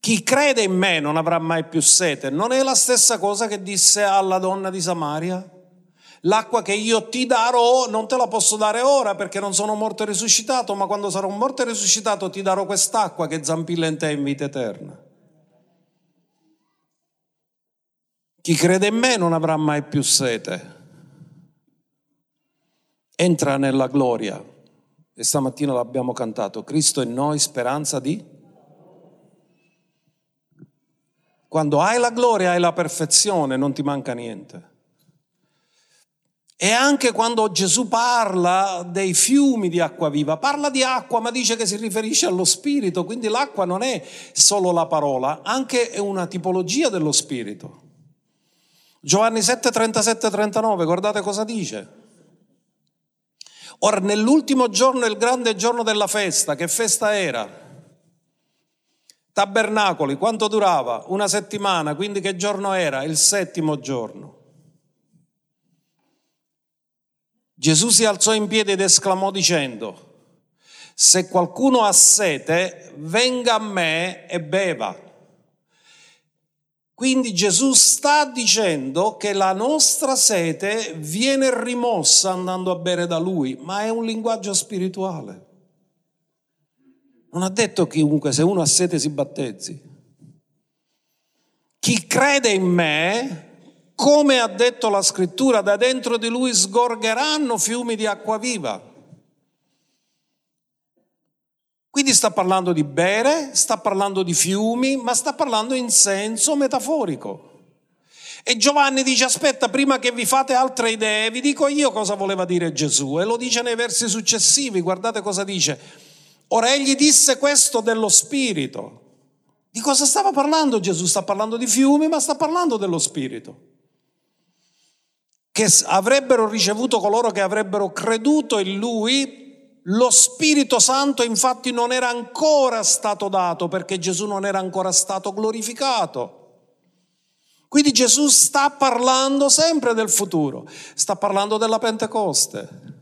Chi crede in me non avrà mai più sete. Non è la stessa cosa che disse alla donna di Samaria? L'acqua che io ti darò non te la posso dare ora perché non sono morto e risuscitato, ma quando sarò morto e risuscitato ti darò quest'acqua che zampilla in te in vita eterna. Chi crede in me non avrà mai più sete. Entra nella gloria. E stamattina l'abbiamo cantato. Cristo in noi, speranza di Quando hai la gloria, hai la perfezione, non ti manca niente. E anche quando Gesù parla dei fiumi di acqua viva, parla di acqua ma dice che si riferisce allo spirito, quindi l'acqua non è solo la parola, anche è una tipologia dello spirito. Giovanni 7, 37, 39, guardate cosa dice. Ora, nell'ultimo giorno, il grande giorno della festa, che festa era? Tabernacoli, quanto durava? Una settimana, quindi che giorno era? Il settimo giorno. Gesù si alzò in piedi ed esclamò dicendo, se qualcuno ha sete, venga a me e beva. Quindi Gesù sta dicendo che la nostra sete viene rimossa andando a bere da Lui, ma è un linguaggio spirituale. Non ha detto chiunque se uno ha sete si battezzi. Chi crede in me, come ha detto la scrittura, da dentro di lui sgorgeranno fiumi di acqua viva. Quindi sta parlando di bere, sta parlando di fiumi, ma sta parlando in senso metaforico. E Giovanni dice aspetta, prima che vi fate altre idee, vi dico io cosa voleva dire Gesù. E lo dice nei versi successivi, guardate cosa dice. Ora egli disse questo dello Spirito. Di cosa stava parlando Gesù? Sta parlando di fiumi, ma sta parlando dello Spirito. Che avrebbero ricevuto coloro che avrebbero creduto in Lui. Lo Spirito Santo infatti non era ancora stato dato perché Gesù non era ancora stato glorificato. Quindi Gesù sta parlando sempre del futuro, sta parlando della Pentecoste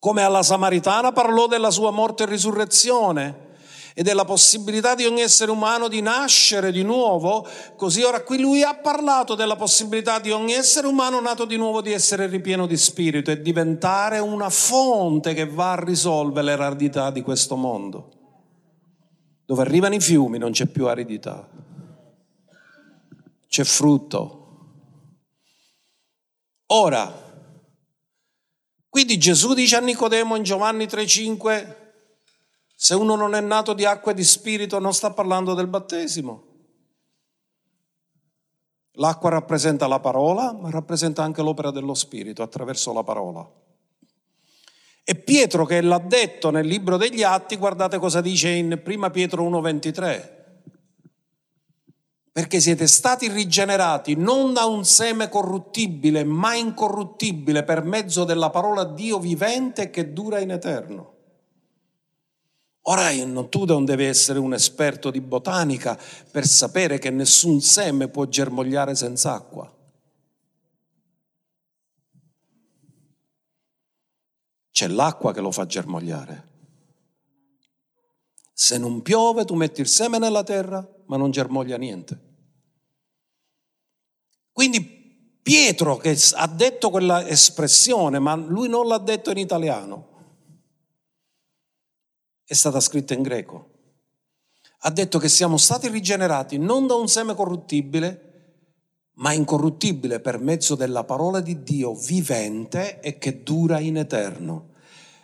come alla Samaritana parlò della sua morte e risurrezione e della possibilità di ogni essere umano di nascere di nuovo, così ora qui lui ha parlato della possibilità di ogni essere umano nato di nuovo di essere ripieno di spirito e diventare una fonte che va a risolvere l'aridità di questo mondo. Dove arrivano i fiumi non c'è più aridità, c'è frutto. Ora, quindi Gesù dice a Nicodemo in Giovanni 3:5, se uno non è nato di acqua e di spirito non sta parlando del battesimo. L'acqua rappresenta la parola, ma rappresenta anche l'opera dello spirito attraverso la parola. E Pietro che l'ha detto nel libro degli Atti, guardate cosa dice in 1 Pietro 1:23 perché siete stati rigenerati non da un seme corruttibile, ma incorruttibile per mezzo della parola Dio vivente che dura in eterno. Ora tu non devi essere un esperto di botanica per sapere che nessun seme può germogliare senza acqua. C'è l'acqua che lo fa germogliare. Se non piove, tu metti il seme nella terra, ma non germoglia niente. Quindi Pietro che ha detto quella espressione, ma lui non l'ha detto in italiano, è stata scritta in greco. Ha detto che siamo stati rigenerati non da un seme corruttibile, ma incorruttibile per mezzo della parola di Dio vivente e che dura in eterno.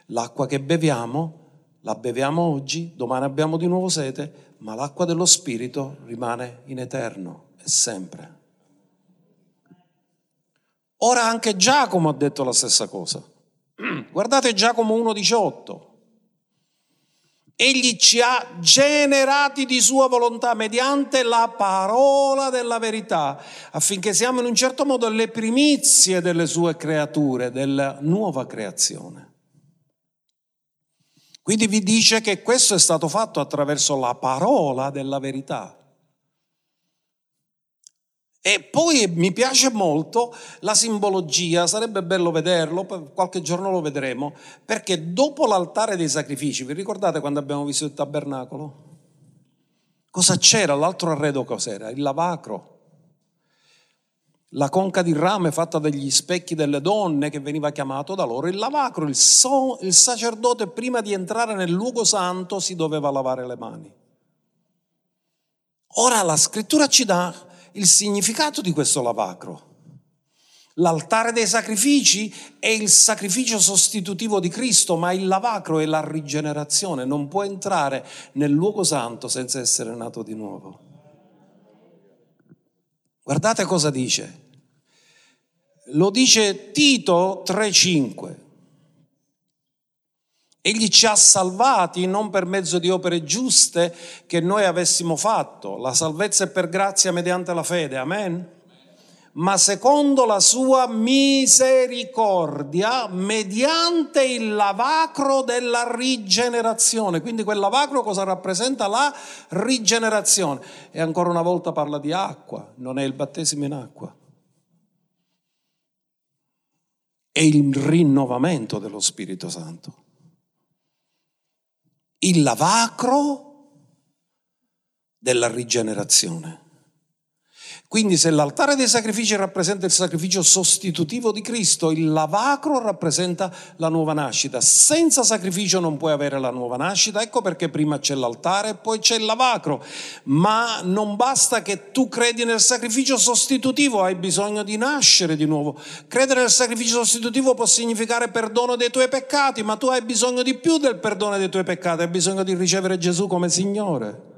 L'acqua che beviamo la beviamo oggi, domani abbiamo di nuovo sete, ma l'acqua dello Spirito rimane in eterno e sempre. Ora anche Giacomo ha detto la stessa cosa. Guardate Giacomo 1,18. Egli ci ha generati di sua volontà mediante la parola della verità, affinché siamo in un certo modo le primizie delle sue creature, della nuova creazione. Quindi vi dice che questo è stato fatto attraverso la parola della verità. E poi mi piace molto la simbologia, sarebbe bello vederlo, qualche giorno lo vedremo, perché dopo l'altare dei sacrifici, vi ricordate quando abbiamo visto il tabernacolo? Cosa c'era? L'altro arredo cos'era? Il lavacro la conca di rame fatta dagli specchi delle donne che veniva chiamato da loro il lavacro, il, so, il sacerdote prima di entrare nel luogo santo si doveva lavare le mani. Ora la scrittura ci dà il significato di questo lavacro. L'altare dei sacrifici è il sacrificio sostitutivo di Cristo, ma il lavacro è la rigenerazione, non può entrare nel luogo santo senza essere nato di nuovo. Guardate cosa dice. Lo dice Tito 3:5. Egli ci ha salvati non per mezzo di opere giuste che noi avessimo fatto. La salvezza è per grazia mediante la fede. Amen. Ma secondo la sua misericordia, mediante il lavacro della rigenerazione. Quindi quel lavacro cosa rappresenta? La rigenerazione. E ancora una volta parla di acqua, non è il battesimo in acqua. È il rinnovamento dello Spirito Santo. Il lavacro della rigenerazione. Quindi se l'altare dei sacrifici rappresenta il sacrificio sostitutivo di Cristo, il lavacro rappresenta la nuova nascita. Senza sacrificio non puoi avere la nuova nascita, ecco perché prima c'è l'altare e poi c'è il lavacro. Ma non basta che tu credi nel sacrificio sostitutivo, hai bisogno di nascere di nuovo. Credere nel sacrificio sostitutivo può significare perdono dei tuoi peccati, ma tu hai bisogno di più del perdono dei tuoi peccati, hai bisogno di ricevere Gesù come Signore.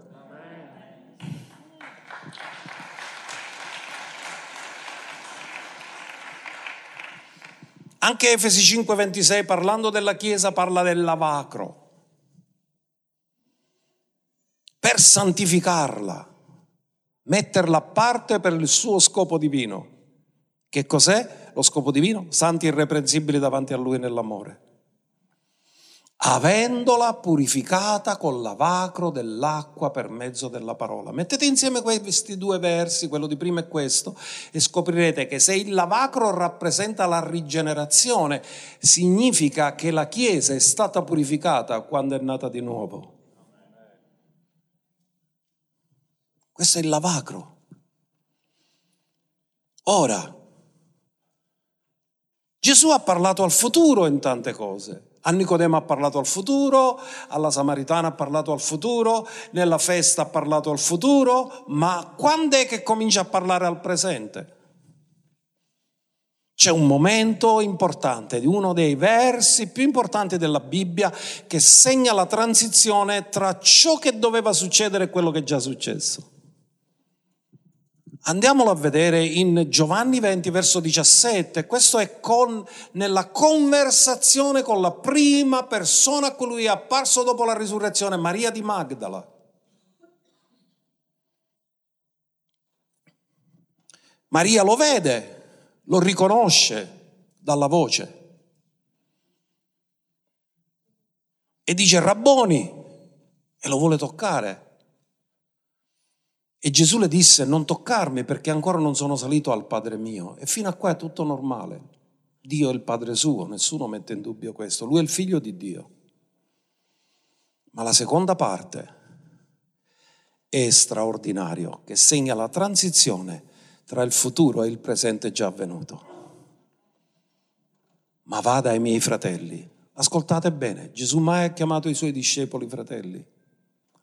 Anche Efesi 5:26 parlando della Chiesa parla del lavacro. Per santificarla, metterla a parte per il suo scopo divino. Che cos'è lo scopo divino? Santi irreprensibili davanti a Lui nell'amore avendola purificata col lavacro dell'acqua per mezzo della parola. Mettete insieme questi due versi, quello di prima e questo, e scoprirete che se il lavacro rappresenta la rigenerazione, significa che la Chiesa è stata purificata quando è nata di nuovo. Questo è il lavacro. Ora, Gesù ha parlato al futuro in tante cose. A Nicodemo ha parlato al futuro, alla Samaritana ha parlato al futuro, nella festa ha parlato al futuro, ma quando è che comincia a parlare al presente? C'è un momento importante uno dei versi più importanti della Bibbia che segna la transizione tra ciò che doveva succedere e quello che è già successo. Andiamolo a vedere in Giovanni 20, verso 17. Questo è con, nella conversazione con la prima persona a cui lui è apparso dopo la risurrezione, Maria di Magdala. Maria lo vede, lo riconosce dalla voce e dice Rabboni e lo vuole toccare. E Gesù le disse, non toccarmi perché ancora non sono salito al Padre mio. E fino a qua è tutto normale. Dio è il Padre suo, nessuno mette in dubbio questo. Lui è il figlio di Dio. Ma la seconda parte è straordinario, che segna la transizione tra il futuro e il presente già avvenuto. Ma vada ai miei fratelli. Ascoltate bene, Gesù mai ha chiamato i suoi discepoli fratelli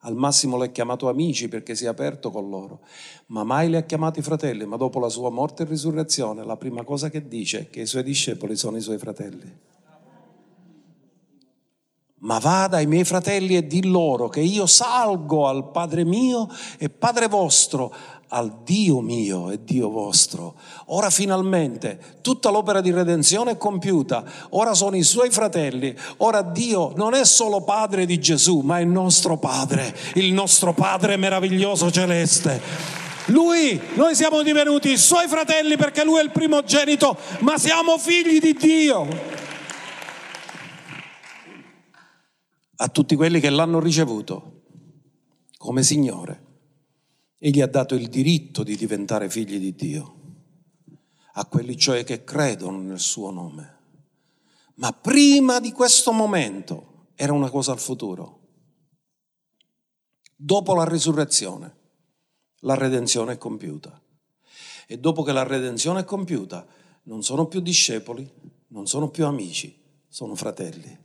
al massimo li ha chiamato amici perché si è aperto con loro, ma mai li ha chiamati fratelli, ma dopo la sua morte e risurrezione la prima cosa che dice è che i suoi discepoli sono i suoi fratelli. Ma vada ai miei fratelli e di loro che io salgo al Padre mio e Padre vostro, al Dio mio e Dio vostro. Ora finalmente tutta l'opera di redenzione è compiuta, ora sono i suoi fratelli, ora Dio non è solo Padre di Gesù, ma è il nostro Padre, il nostro Padre meraviglioso celeste. Lui, noi siamo divenuti i suoi fratelli perché lui è il primogenito, ma siamo figli di Dio. A tutti quelli che l'hanno ricevuto come Signore e gli ha dato il diritto di diventare figli di Dio, a quelli cioè che credono nel suo nome. Ma prima di questo momento era una cosa al futuro. Dopo la risurrezione, la redenzione è compiuta. E dopo che la redenzione è compiuta, non sono più discepoli, non sono più amici, sono fratelli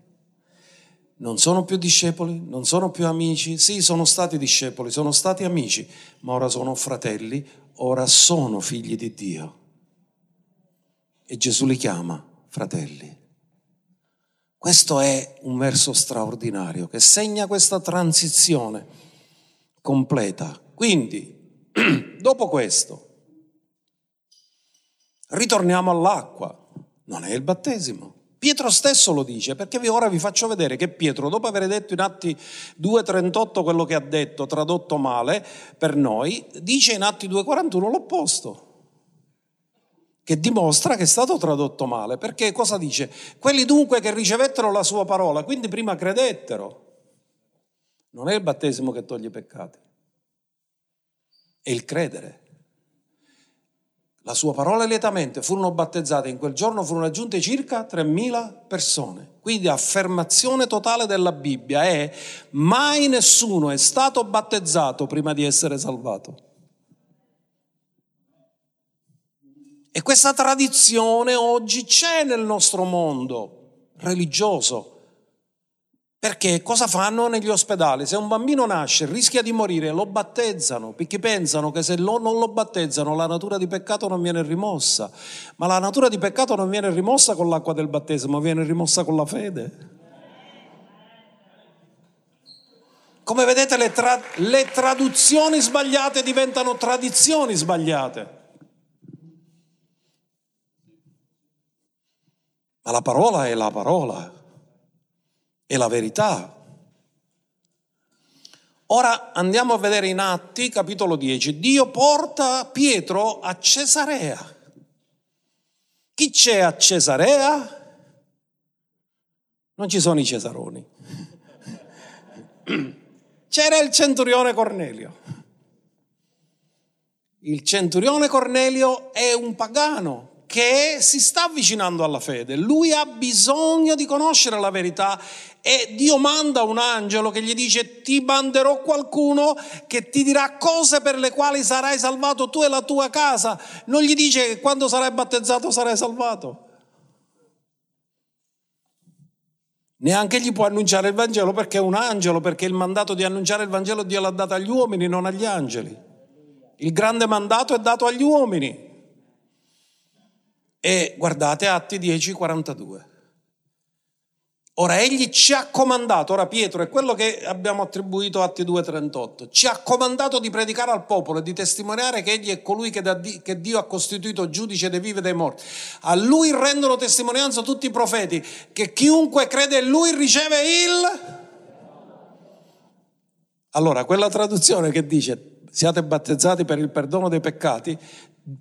non sono più discepoli, non sono più amici, sì, sono stati discepoli, sono stati amici, ma ora sono fratelli, ora sono figli di Dio. E Gesù li chiama fratelli. Questo è un verso straordinario che segna questa transizione completa. Quindi, dopo questo, ritorniamo all'acqua. Non è il battesimo. Pietro stesso lo dice, perché ora vi faccio vedere che Pietro, dopo aver detto in Atti 2.38 quello che ha detto, tradotto male per noi, dice in Atti 2.41 l'opposto. che dimostra che è stato tradotto male, perché cosa dice? Quelli dunque che ricevettero la sua parola, quindi prima credettero. Non è il battesimo che toglie i peccati, è il credere. La sua parola lietamente furono battezzate, in quel giorno furono aggiunte circa 3.000 persone. Quindi affermazione totale della Bibbia è mai nessuno è stato battezzato prima di essere salvato. E questa tradizione oggi c'è nel nostro mondo religioso. Perché cosa fanno negli ospedali? Se un bambino nasce, rischia di morire, lo battezzano, perché pensano che se non lo battezzano la natura di peccato non viene rimossa. Ma la natura di peccato non viene rimossa con l'acqua del battesimo, viene rimossa con la fede. Come vedete le, tra- le traduzioni sbagliate diventano tradizioni sbagliate. Ma la parola è la parola, è la verità. Ora andiamo a vedere in Atti, capitolo 10. Dio porta Pietro a Cesarea. Chi c'è a Cesarea? Non ci sono i cesaroni. C'era il centurione Cornelio. Il centurione Cornelio è un pagano, che si sta avvicinando alla fede, lui ha bisogno di conoscere la verità e Dio manda un angelo che gli dice ti manderò qualcuno che ti dirà cose per le quali sarai salvato tu e la tua casa. Non gli dice che quando sarai battezzato sarai salvato. Neanche gli può annunciare il Vangelo perché è un angelo, perché il mandato di annunciare il Vangelo Dio l'ha dato agli uomini, non agli angeli. Il grande mandato è dato agli uomini. E guardate Atti 10, 42. Ora egli ci ha comandato, ora Pietro è quello che abbiamo attribuito a Atti 2,38, ci ha comandato di predicare al popolo e di testimoniare che egli è colui che, Dio, che Dio ha costituito giudice dei vivi e dei morti. A lui rendono testimonianza tutti i profeti che chiunque crede in lui riceve il... Allora, quella traduzione che dice siate battezzati per il perdono dei peccati,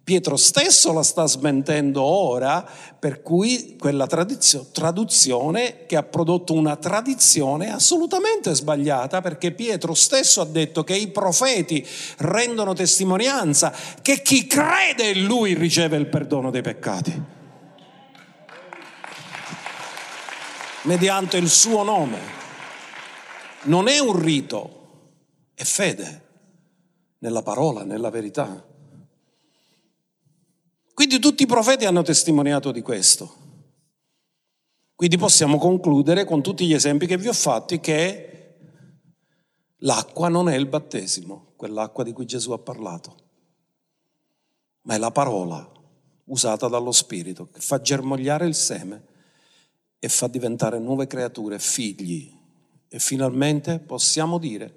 Pietro stesso la sta smentendo ora, per cui quella tradizio, traduzione che ha prodotto una tradizione assolutamente sbagliata, perché Pietro stesso ha detto che i profeti rendono testimonianza che chi crede in lui riceve il perdono dei peccati. Mediante il suo nome. Non è un rito, è fede nella parola, nella verità. Quindi tutti i profeti hanno testimoniato di questo. Quindi possiamo concludere con tutti gli esempi che vi ho fatti che l'acqua non è il battesimo, quell'acqua di cui Gesù ha parlato, ma è la parola usata dallo Spirito che fa germogliare il seme e fa diventare nuove creature, figli. E finalmente possiamo dire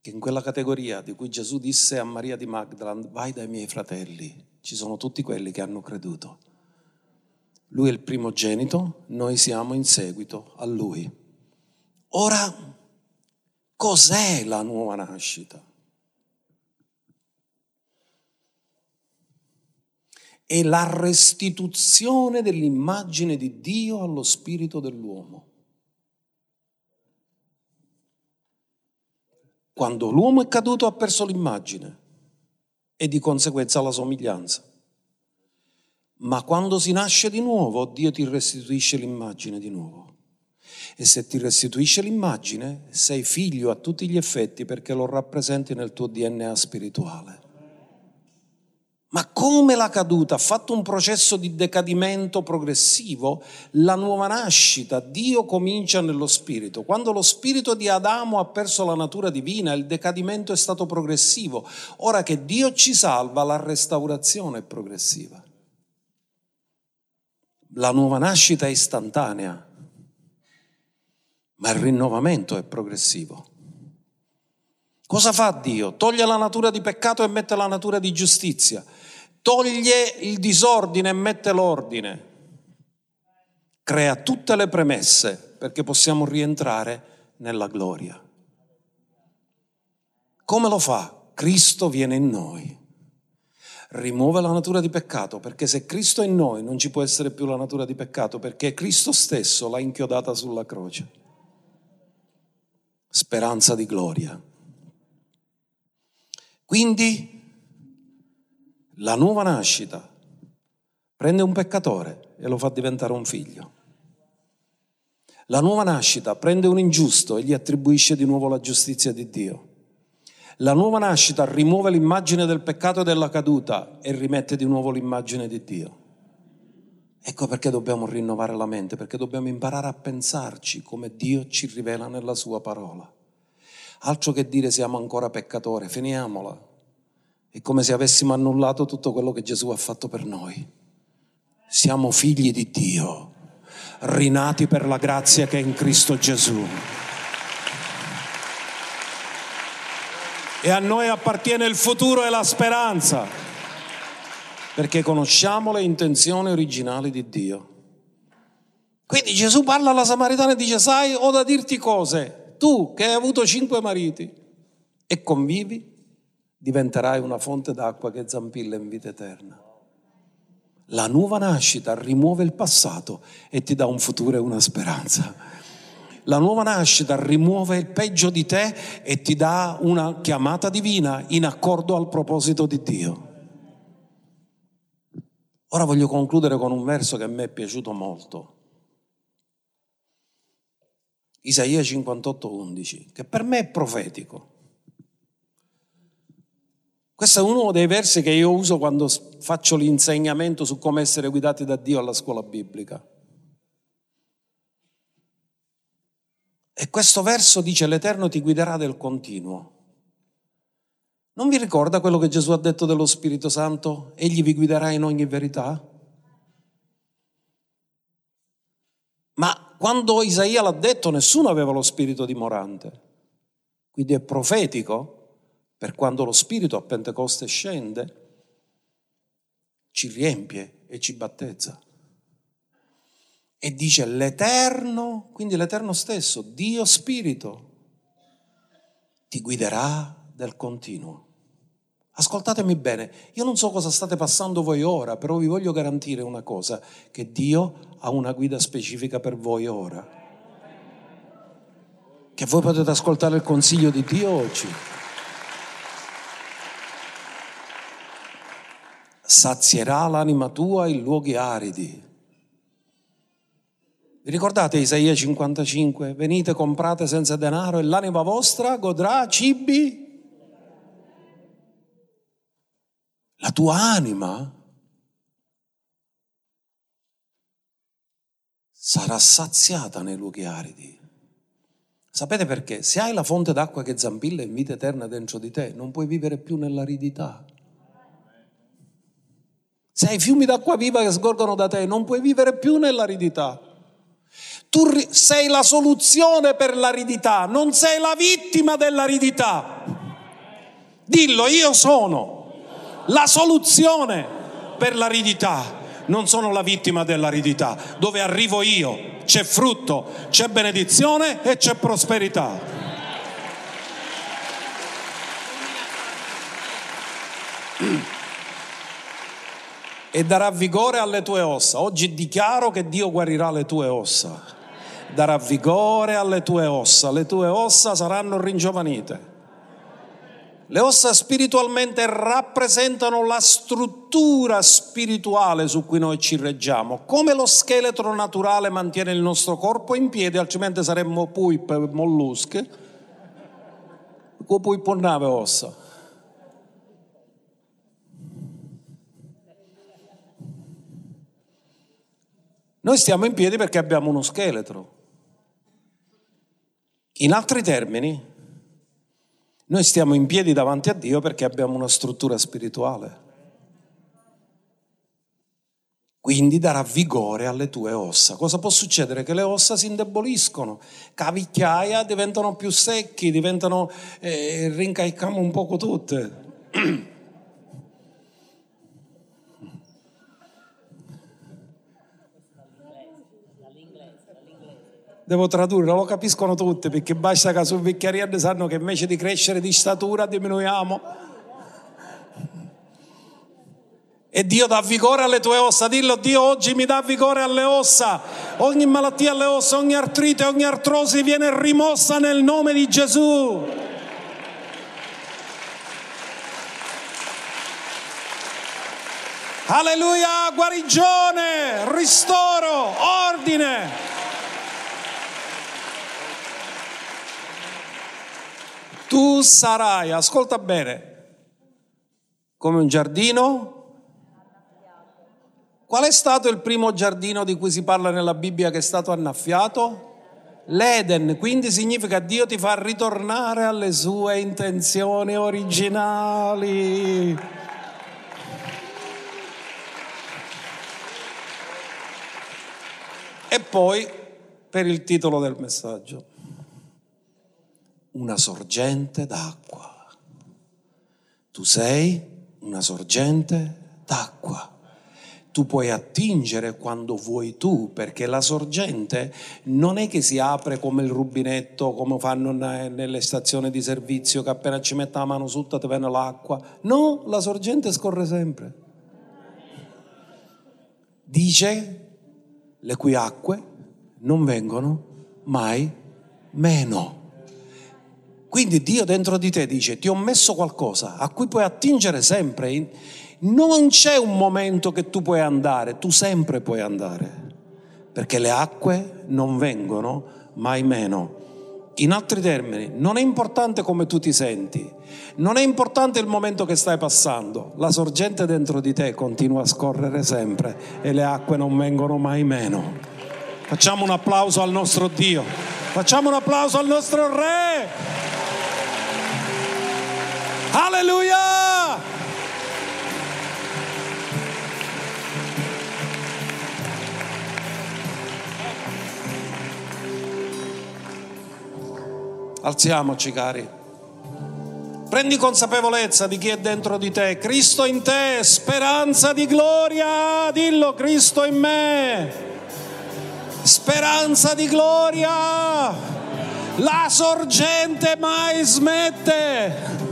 che in quella categoria di cui Gesù disse a Maria di Magdala, vai dai miei fratelli, ci sono tutti quelli che hanno creduto. Lui è il primogenito, noi siamo in seguito a lui. Ora, cos'è la nuova nascita? È la restituzione dell'immagine di Dio allo spirito dell'uomo. Quando l'uomo è caduto ha perso l'immagine e di conseguenza la somiglianza. Ma quando si nasce di nuovo, Dio ti restituisce l'immagine di nuovo. E se ti restituisce l'immagine, sei figlio a tutti gli effetti perché lo rappresenti nel tuo DNA spirituale. Ma come la caduta ha fatto un processo di decadimento progressivo, la nuova nascita, Dio comincia nello spirito. Quando lo spirito di Adamo ha perso la natura divina, il decadimento è stato progressivo. Ora che Dio ci salva, la restaurazione è progressiva. La nuova nascita è istantanea, ma il rinnovamento è progressivo. Cosa fa Dio? Toglie la natura di peccato e mette la natura di giustizia toglie il disordine e mette l'ordine, crea tutte le premesse perché possiamo rientrare nella gloria. Come lo fa? Cristo viene in noi, rimuove la natura di peccato, perché se Cristo è in noi non ci può essere più la natura di peccato, perché Cristo stesso l'ha inchiodata sulla croce. Speranza di gloria. Quindi la nuova nascita prende un peccatore e lo fa diventare un figlio. La nuova nascita prende un ingiusto e gli attribuisce di nuovo la giustizia di Dio. La nuova nascita rimuove l'immagine del peccato e della caduta e rimette di nuovo l'immagine di Dio. Ecco perché dobbiamo rinnovare la mente, perché dobbiamo imparare a pensarci come Dio ci rivela nella sua parola. Altro che dire siamo ancora peccatori, finiamola. È come se avessimo annullato tutto quello che Gesù ha fatto per noi. Siamo figli di Dio rinati per la grazia che è in Cristo Gesù. E a noi appartiene il futuro e la speranza, perché conosciamo le intenzioni originali di Dio. Quindi Gesù parla alla Samaritana e dice, sai, ho da dirti cose, tu che hai avuto cinque mariti e convivi, diventerai una fonte d'acqua che zampilla in vita eterna. La nuova nascita rimuove il passato e ti dà un futuro e una speranza. La nuova nascita rimuove il peggio di te e ti dà una chiamata divina in accordo al proposito di Dio. Ora voglio concludere con un verso che a me è piaciuto molto. Isaia 58:11, che per me è profetico. Questo è uno dei versi che io uso quando faccio l'insegnamento su come essere guidati da Dio alla scuola biblica. E questo verso dice l'Eterno ti guiderà del continuo. Non vi ricorda quello che Gesù ha detto dello Spirito Santo? Egli vi guiderà in ogni verità? Ma quando Isaia l'ha detto nessuno aveva lo spirito dimorante. Quindi è profetico per quando lo Spirito a Pentecoste scende, ci riempie e ci battezza. E dice l'Eterno, quindi l'Eterno stesso, Dio Spirito, ti guiderà del continuo. Ascoltatemi bene, io non so cosa state passando voi ora, però vi voglio garantire una cosa, che Dio ha una guida specifica per voi ora. Che voi potete ascoltare il consiglio di Dio oggi. Sazierà l'anima tua in luoghi aridi. Vi ricordate Isaia 55? Venite, comprate senza denaro e l'anima vostra godrà cibi? La tua anima sarà saziata nei luoghi aridi. Sapete perché? Se hai la fonte d'acqua che zampilla in vita eterna dentro di te, non puoi vivere più nell'aridità. Se hai fiumi d'acqua viva che sgorgono da te, non puoi vivere più nell'aridità. Tu sei la soluzione per l'aridità, non sei la vittima dell'aridità. Dillo, io sono la soluzione per l'aridità, non sono la vittima dell'aridità. Dove arrivo io c'è frutto, c'è benedizione e c'è prosperità. e darà vigore alle tue ossa. Oggi dichiaro che Dio guarirà le tue ossa. Darà vigore alle tue ossa. Le tue ossa saranno ringiovanite. Le ossa spiritualmente rappresentano la struttura spirituale su cui noi ci reggiamo, come lo scheletro naturale mantiene il nostro corpo in piedi, altrimenti saremmo puip mollusche, poi ponnave ossa. Noi stiamo in piedi perché abbiamo uno scheletro. In altri termini, noi stiamo in piedi davanti a Dio perché abbiamo una struttura spirituale. Quindi darà vigore alle tue ossa. Cosa può succedere? Che le ossa si indeboliscono, cavicchiaia diventano più secchi, diventano, eh, rincaicamo un poco tutte. devo tradurre, lo capiscono tutti perché basta che sul vecchiariello sanno che invece di crescere di statura diminuiamo. E Dio dà vigore alle tue ossa. Dillo, Dio oggi mi dà vigore alle ossa. Ogni malattia alle ossa, ogni artrite, ogni artrosi viene rimossa nel nome di Gesù. Alleluia, guarigione, ristoro, ordine. Tu sarai, ascolta bene, come un giardino Qual è stato il primo giardino di cui si parla nella Bibbia che è stato annaffiato? L'Eden, quindi significa Dio ti fa ritornare alle sue intenzioni originali. E poi, per il titolo del messaggio, una sorgente d'acqua. Tu sei una sorgente d'acqua tu puoi attingere quando vuoi tu, perché la sorgente non è che si apre come il rubinetto, come fanno nelle stazioni di servizio, che appena ci mette la mano sotto ti viene l'acqua. No, la sorgente scorre sempre. Dice le cui acque non vengono mai meno. Quindi Dio dentro di te dice, ti ho messo qualcosa a cui puoi attingere sempre non c'è un momento che tu puoi andare, tu sempre puoi andare, perché le acque non vengono mai meno. In altri termini, non è importante come tu ti senti, non è importante il momento che stai passando, la sorgente dentro di te continua a scorrere sempre e le acque non vengono mai meno. Facciamo un applauso al nostro Dio, facciamo un applauso al nostro Re. Alleluia! Alziamoci cari. Prendi consapevolezza di chi è dentro di te. Cristo in te, speranza di gloria. Dillo, Cristo in me. Speranza di gloria. La sorgente mai smette.